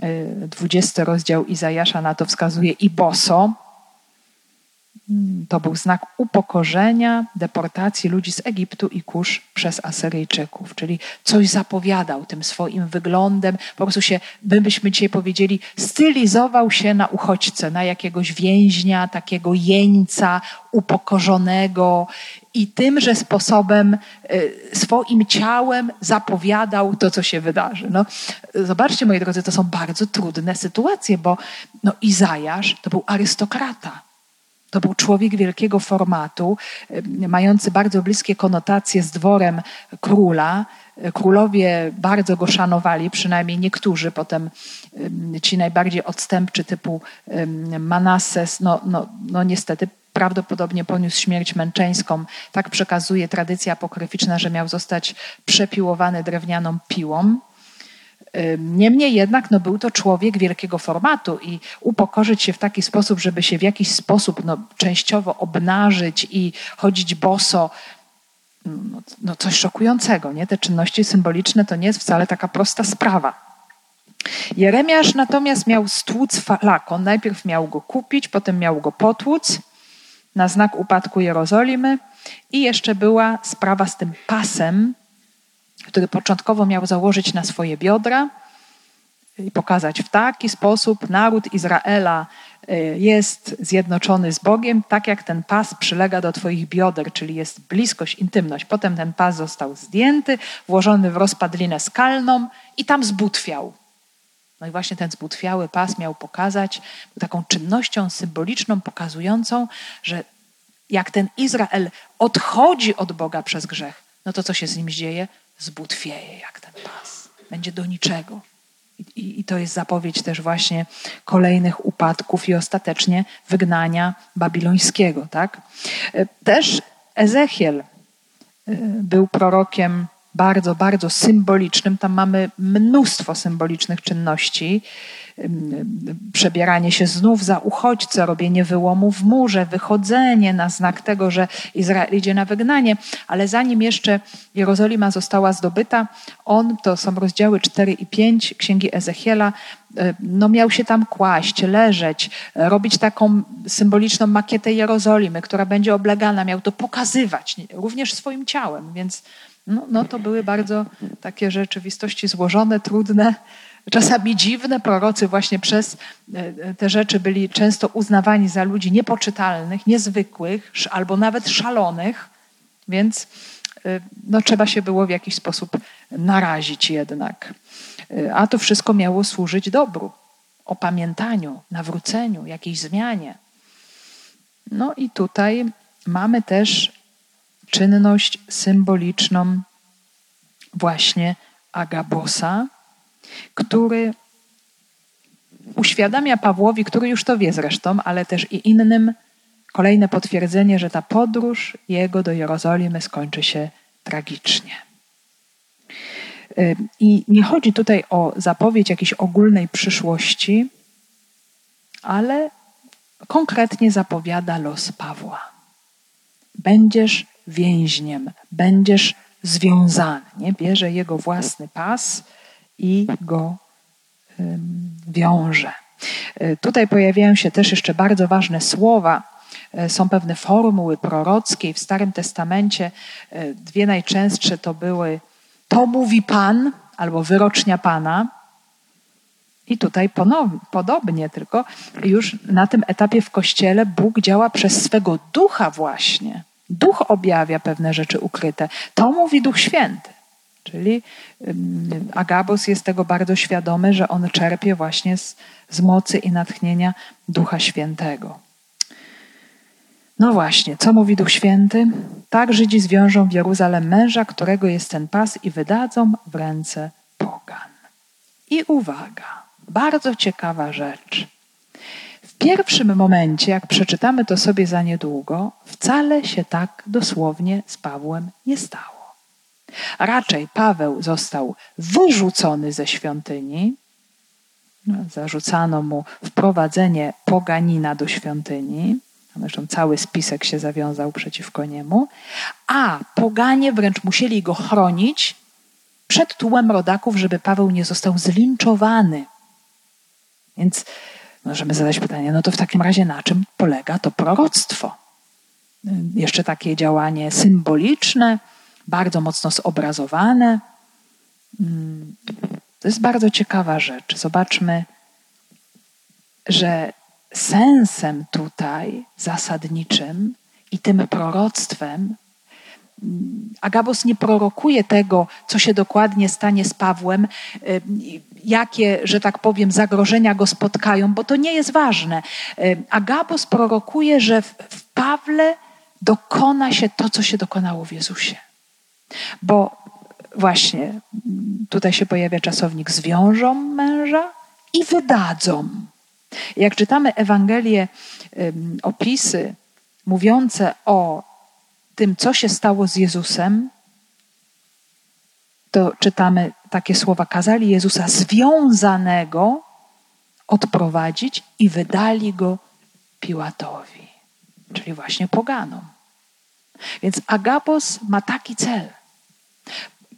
e, dwudziesty rozdział Izajasza na to wskazuje i boso, to był znak upokorzenia, deportacji ludzi z Egiptu i Kusz przez Asyryjczyków, czyli coś zapowiadał tym swoim wyglądem. Po prostu się, my byśmy dzisiaj powiedzieli, stylizował się na uchodźcę, na jakiegoś więźnia, takiego jeńca, upokorzonego i tymże sposobem y, swoim ciałem zapowiadał to, co się wydarzy. No, zobaczcie, moi drodzy, to są bardzo trudne sytuacje, bo no, Izajasz to był arystokrata to był człowiek wielkiego formatu, mający bardzo bliskie konotacje z dworem króla. Królowie bardzo go szanowali, przynajmniej niektórzy. Potem ci najbardziej odstępczy typu Manasses, no, no, no niestety prawdopodobnie poniósł śmierć męczeńską. Tak przekazuje tradycja apokryficzna, że miał zostać przepiłowany drewnianą piłą. Niemniej jednak no, był to człowiek wielkiego formatu i upokorzyć się w taki sposób, żeby się w jakiś sposób no, częściowo obnażyć i chodzić boso, no, no coś szokującego. Nie? Te czynności symboliczne to nie jest wcale taka prosta sprawa. Jeremiasz natomiast miał stłuc falakon. Najpierw miał go kupić, potem miał go potłuc na znak upadku Jerozolimy i jeszcze była sprawa z tym pasem, który początkowo miał założyć na swoje biodra i pokazać w taki sposób naród Izraela y, jest zjednoczony z Bogiem, tak jak ten pas przylega do Twoich bioder, czyli jest bliskość, intymność. Potem ten pas został zdjęty, włożony w rozpadlinę skalną i tam zbutwiał. No i właśnie ten zbutwiały pas miał pokazać taką czynnością symboliczną, pokazującą, że jak ten Izrael odchodzi od Boga przez grzech, no to co się z nim dzieje? Zbutwieje jak ten pas. Będzie do niczego. I, I, to jest zapowiedź też właśnie kolejnych upadków i ostatecznie wygnania babilońskiego. Tak? E, też Ezechiel e, był prorokiem bardzo, bardzo symbolicznym. Tam mamy mnóstwo symbolicznych czynności przebieranie się znów za uchodźcę, robienie wyłomu w murze, wychodzenie na znak tego, że Izrael idzie na wygnanie. Ale zanim jeszcze Jerozolima została zdobyta, on, to są rozdziały 4 i 5 Księgi Ezechiela, no miał się tam kłaść, leżeć, robić taką symboliczną makietę Jerozolimy, która będzie oblegana, miał to pokazywać również swoim ciałem, więc no, no to były bardzo takie rzeczywistości złożone, trudne, czasami dziwne. Prorocy właśnie przez e, te rzeczy byli często uznawani za ludzi niepoczytalnych, niezwykłych albo nawet szalonych, więc e, no, trzeba się było w jakiś sposób narazić jednak. E, a to wszystko miało służyć dobru, opamiętaniu, nawróceniu, jakiejś zmianie. No i tutaj mamy też czynność symboliczną właśnie Agabosa, który uświadamia Pawłowi, który już to wie zresztą, ale też i innym, kolejne potwierdzenie, że ta podróż jego do Jerozolimy skończy się tragicznie. I nie chodzi tutaj o zapowiedź jakiejś ogólnej przyszłości, ale konkretnie zapowiada los Pawła. Będziesz więźniem, będziesz związany. Nie? Bierze jego własny pas i go wiąże. E, tutaj pojawiają się też jeszcze bardzo ważne słowa. E, są pewne formuły prorockie. W Starym Testamencie e, dwie najczęstsze to były to mówi Pan albo wyrocznia Pana. I tutaj ponownie, podobnie, tylko już na tym etapie w Kościele Bóg działa przez swego ducha właśnie. Duch objawia pewne rzeczy ukryte. To mówi Duch Święty. Czyli Agabus jest tego bardzo świadomy, że on czerpie właśnie z, z mocy i natchnienia Ducha Świętego. No właśnie, co mówi Duch Święty? Tak Żydzi zwiążą w Jeruzalem męża, którego jest ten pas i wydadzą w ręce pogan. I uwaga, bardzo ciekawa rzecz. W pierwszym momencie, jak przeczytamy to sobie za niedługo, wcale się tak dosłownie z Pawłem nie stało. Raczej Paweł został wyrzucony ze świątyni, no, zarzucano mu wprowadzenie poganina do świątyni, zresztą cały spisek się zawiązał przeciwko niemu, a poganie wręcz musieli go chronić przed tłumem rodaków, żeby Paweł nie został zlinczowany. Więc możemy zadać pytanie, no to w takim razie na czym polega to proroctwo? Jeszcze takie działanie symboliczne, bardzo mocno zobrazowane. Mm, to jest bardzo ciekawa rzecz. Zobaczmy, że sensem tutaj zasadniczym i tym proroctwem mm, Agabus nie prorokuje tego, co się dokładnie stanie z Pawłem, y, jakie, że tak powiem, zagrożenia go spotkają, bo to nie jest ważne. Y, Agabus prorokuje, że w Pawle dokona się to, co się dokonało w Jezusie. Bo właśnie tutaj się pojawia czasownik zwiążą męża i wydadzą. Jak czytamy Ewangelię, opisy mówiące o tym, co się stało z Jezusem, to czytamy takie słowa: kazali Jezusa związanego odprowadzić i wydali go Piłatowi, czyli właśnie poganom. Więc Agapos ma taki cel.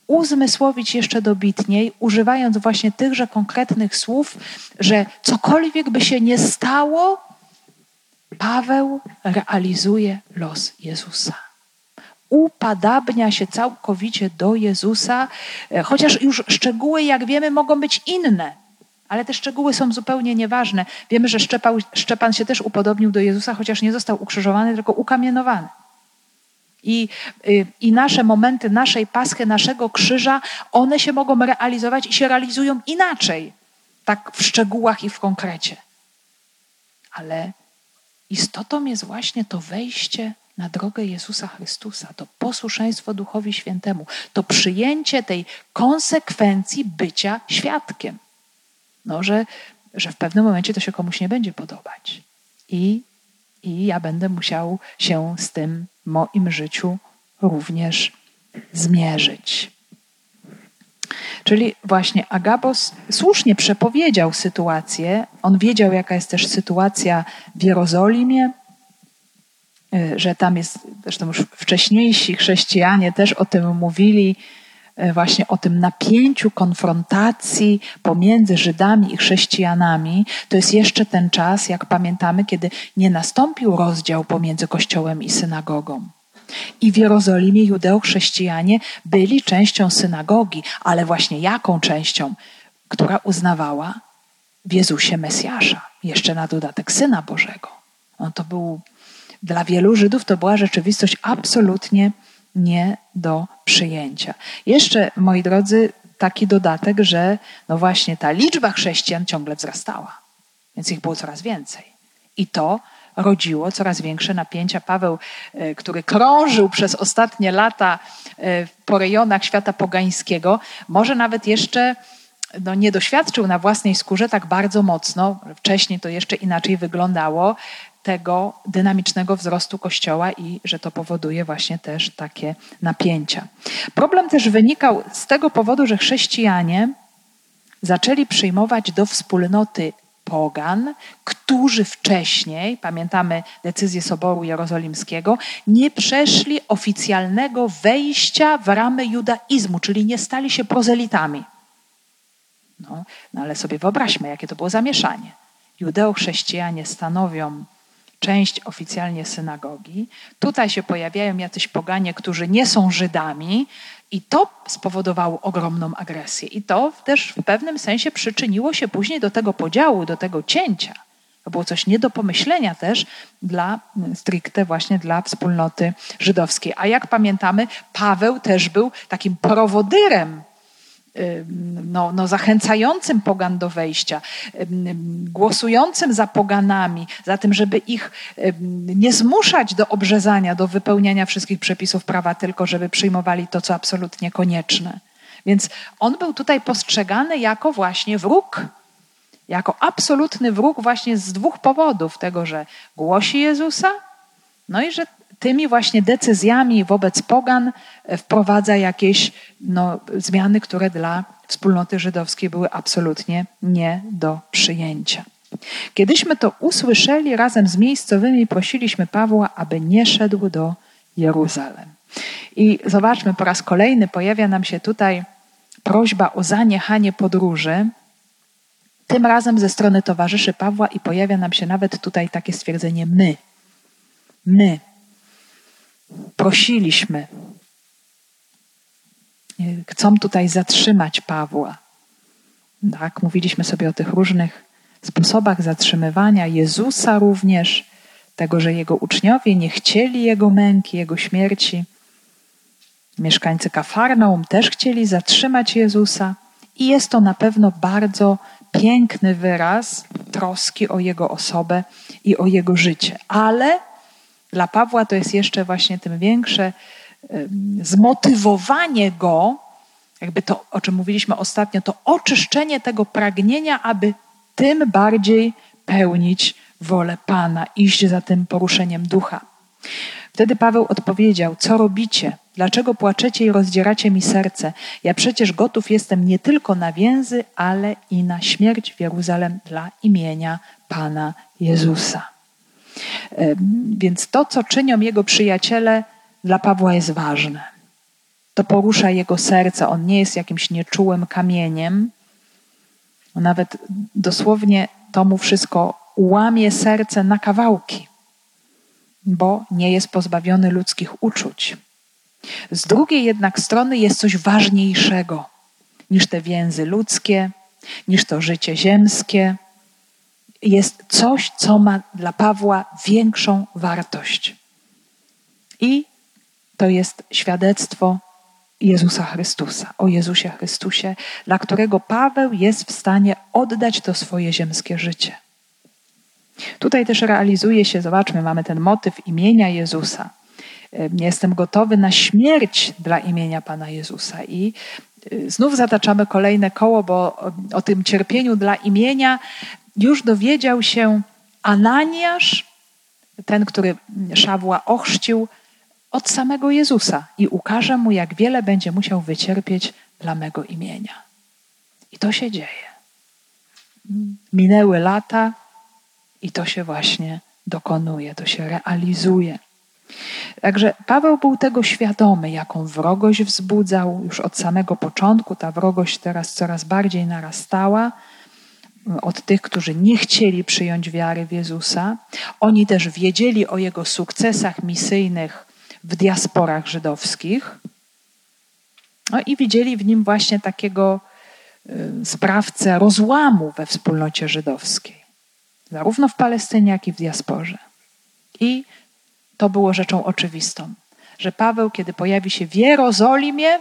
Uzmysłowić jeszcze dobitniej, używając właśnie tychże konkretnych słów, że cokolwiek by się nie stało, Paweł realizuje los Jezusa. Upadabnia się całkowicie do Jezusa, e, chociaż już szczegóły, jak wiemy, mogą być inne, ale te szczegóły są zupełnie nieważne. Wiemy, że Szczepan, Szczepan się też upodobnił do Jezusa, chociaż nie został ukrzyżowany, tylko ukamienowany. I, y, I nasze momenty naszej paschy, naszego krzyża, one się mogą realizować i się realizują inaczej, tak w szczegółach i w konkrecie. Ale istotą jest właśnie to wejście na drogę Jezusa Chrystusa, to posłuszeństwo Duchowi Świętemu, to przyjęcie tej konsekwencji bycia świadkiem. No, że, że w pewnym momencie to się komuś nie będzie podobać. I i ja będę musiał się z tym moim życiu również zmierzyć. Czyli właśnie Agabos słusznie przepowiedział sytuację. On wiedział, jaka jest też sytuacja w Jerozolimie, y, że tam jest, zresztą już wcześniejsi chrześcijanie też o tym mówili, właśnie o tym napięciu konfrontacji pomiędzy Żydami i chrześcijanami, to jest jeszcze ten czas, jak pamiętamy, kiedy nie nastąpił rozdział pomiędzy Kościołem i synagogą. I w Jerozolimie judeo-chrześcijanie byli częścią synagogi, ale właśnie jaką częścią? Która uznawała w Jezusie Mesjasza, jeszcze na dodatek Syna Bożego. No to był, dla wielu Żydów to była rzeczywistość absolutnie nie do przyjęcia. Jeszcze, moi drodzy, taki dodatek, że no właśnie ta liczba chrześcijan ciągle wzrastała, więc ich było coraz więcej. I to rodziło coraz większe napięcia. Paweł, e, który krążył przez ostatnie lata e, po rejonach świata pogańskiego, może nawet jeszcze no, nie doświadczył na własnej skórze tak bardzo mocno, wcześniej to jeszcze inaczej wyglądało, tego dynamicznego wzrostu Kościoła i że to powoduje właśnie też takie napięcia. Problem też wynikał z tego powodu, że chrześcijanie zaczęli przyjmować do wspólnoty pogan, którzy wcześniej, pamiętamy decyzję Soboru Jerozolimskiego, nie przeszli oficjalnego wejścia w ramy judaizmu, czyli nie stali się prozelitami. No, no ale sobie wyobraźmy, jakie to było zamieszanie. Judeo-chrześcijanie stanowią część oficjalnie synagogi. Tutaj się pojawiają jacyś poganie, którzy nie są Żydami, i to spowodowało ogromną agresję. I to też w pewnym sensie przyczyniło się później do tego podziału, do tego cięcia. To było coś nie do pomyślenia też dla stricte właśnie dla wspólnoty żydowskiej. A jak pamiętamy, Paweł też był takim prowodyrem no, no, zachęcającym pogan do wejścia, głosującym za poganami, za tym, żeby ich nie zmuszać do obrzezania, do wypełniania wszystkich przepisów prawa, tylko żeby przyjmowali to, co absolutnie konieczne. Więc on był tutaj postrzegany jako właśnie wróg, jako absolutny wróg właśnie z dwóch powodów: tego, że głosi Jezusa, no i że tymi właśnie decyzjami wobec pogan e, wprowadza jakieś no, zmiany, które dla wspólnoty żydowskiej były absolutnie nie do przyjęcia. Kiedyśmy to usłyszeli, razem z miejscowymi prosiliśmy Pawła, aby nie szedł do Jeruzalem. I zobaczmy, po raz kolejny pojawia nam się tutaj prośba o zaniechanie podróży, tym razem ze strony towarzyszy Pawła i pojawia nam się nawet tutaj takie stwierdzenie my. My prosiliśmy. Chcą tutaj zatrzymać Pawła. Tak, mówiliśmy sobie o tych różnych sposobach zatrzymywania Jezusa również, tego, że jego uczniowie nie chcieli jego męki, jego śmierci. Mieszkańcy Kafarnaum też chcieli zatrzymać Jezusa, i jest to na pewno bardzo piękny wyraz troski o jego osobę i o jego życie. Ale dla Pawła to jest jeszcze właśnie tym większe zmotywowanie go, jakby to, o czym mówiliśmy ostatnio, to oczyszczenie tego pragnienia, aby tym bardziej pełnić wolę Pana, iść za tym poruszeniem ducha. Wtedy Paweł odpowiedział: Co robicie? Dlaczego płaczecie i rozdzieracie mi serce? Ja przecież gotów jestem nie tylko na więzy, ale i na śmierć w Jeruzalem dla imienia Pana Jezusa. Więc to, co czynią jego przyjaciele, dla Pawła jest ważne. To porusza jego serce. On nie jest jakimś nieczułym kamieniem. Nawet dosłownie to mu wszystko łamie serce na kawałki, bo nie jest pozbawiony ludzkich uczuć. Z drugiej jednak strony jest coś ważniejszego niż te więzy ludzkie, niż to życie ziemskie, jest coś, co ma dla Pawła większą wartość. I to jest świadectwo Jezusa Chrystusa, o Jezusie Chrystusie, dla którego Paweł jest w stanie oddać to swoje ziemskie życie. Tutaj też realizuje się, zobaczmy, mamy ten motyw imienia Jezusa. Jestem gotowy na śmierć dla imienia Pana Jezusa. I y, znów zataczamy kolejne koło, bo o tym cierpieniu dla imienia już dowiedział się Ananiasz, ten, który Szawła ochrzcił, od samego Jezusa i ukaże mu, jak wiele będzie musiał wycierpieć dla mego imienia. I to się dzieje. Minęły lata i to się właśnie dokonuje, to się realizuje. Także Paweł był tego świadomy, jaką wrogość wzbudzał już od samego początku. Ta wrogość teraz coraz bardziej narastała od tych, którzy nie chcieli przyjąć wiary w Jezusa. Oni też wiedzieli o jego sukcesach misyjnych w diasporach żydowskich. No i widzieli w nim właśnie takiego y, sprawcę rozłamu we wspólnocie żydowskiej, zarówno w Palestynie, jak i w diasporze. I to było rzeczą oczywistą, że Paweł, kiedy pojawi się w Jerozolimie,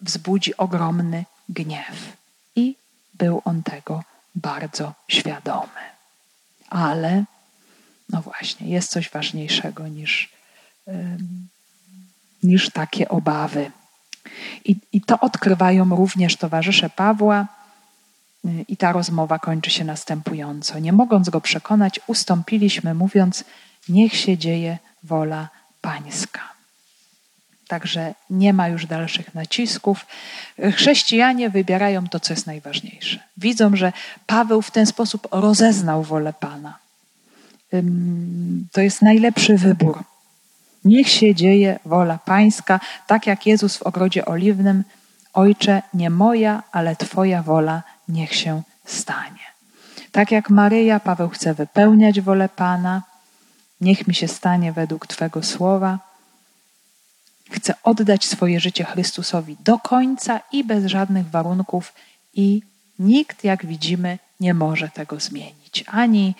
wzbudzi ogromny gniew. I był on tego bardzo świadomy. Ale, no właśnie, jest coś ważniejszego niż, niż takie obawy. I, I to odkrywają również towarzysze Pawła, I ta rozmowa kończy się następująco. Nie mogąc go przekonać, ustąpiliśmy, mówiąc: Niech się dzieje wola Pańska. Także nie ma już dalszych nacisków. Chrześcijanie wybierają to, co jest najważniejsze. Widzą, że Paweł w ten sposób rozeznał wolę Pana. To jest najlepszy wybór. Niech się dzieje wola Pańska, tak jak Jezus w ogrodzie oliwnym. Ojcze, nie moja, ale Twoja wola niech się stanie. Tak jak Maryja, Paweł chce wypełniać wolę Pana. Niech mi się stanie według Twego słowa. Chce oddać swoje życie Chrystusowi do końca i bez żadnych warunków, i nikt, jak widzimy, nie może tego zmienić. Ani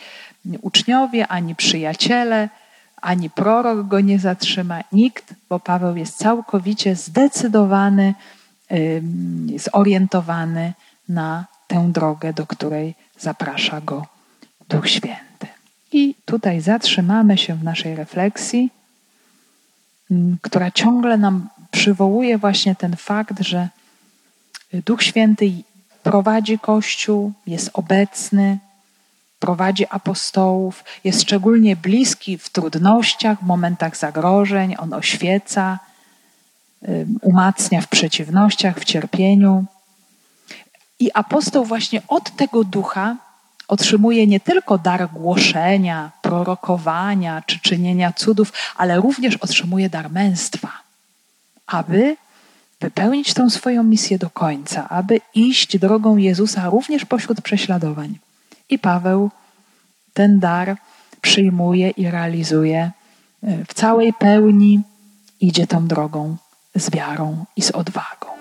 uczniowie, ani przyjaciele, ani prorok go nie zatrzyma, nikt, bo Paweł jest całkowicie zdecydowany, zorientowany na tę drogę, do której zaprasza go Duch Święty. I tutaj zatrzymamy się w naszej refleksji, która ciągle nam przywołuje właśnie ten fakt, że Duch Święty prowadzi Kościół, jest obecny, prowadzi apostołów, jest szczególnie bliski w trudnościach, w momentach zagrożeń, on oświeca, umacnia w przeciwnościach, w cierpieniu. I apostoł właśnie od tego ducha otrzymuje nie tylko dar głoszenia, prorokowania czy czynienia cudów, ale również otrzymuje dar męstwa, aby wypełnić tą swoją misję do końca, aby iść drogą Jezusa również pośród prześladowań. I Paweł ten dar przyjmuje i realizuje e, w całej pełni, idzie tą drogą z wiarą i z odwagą.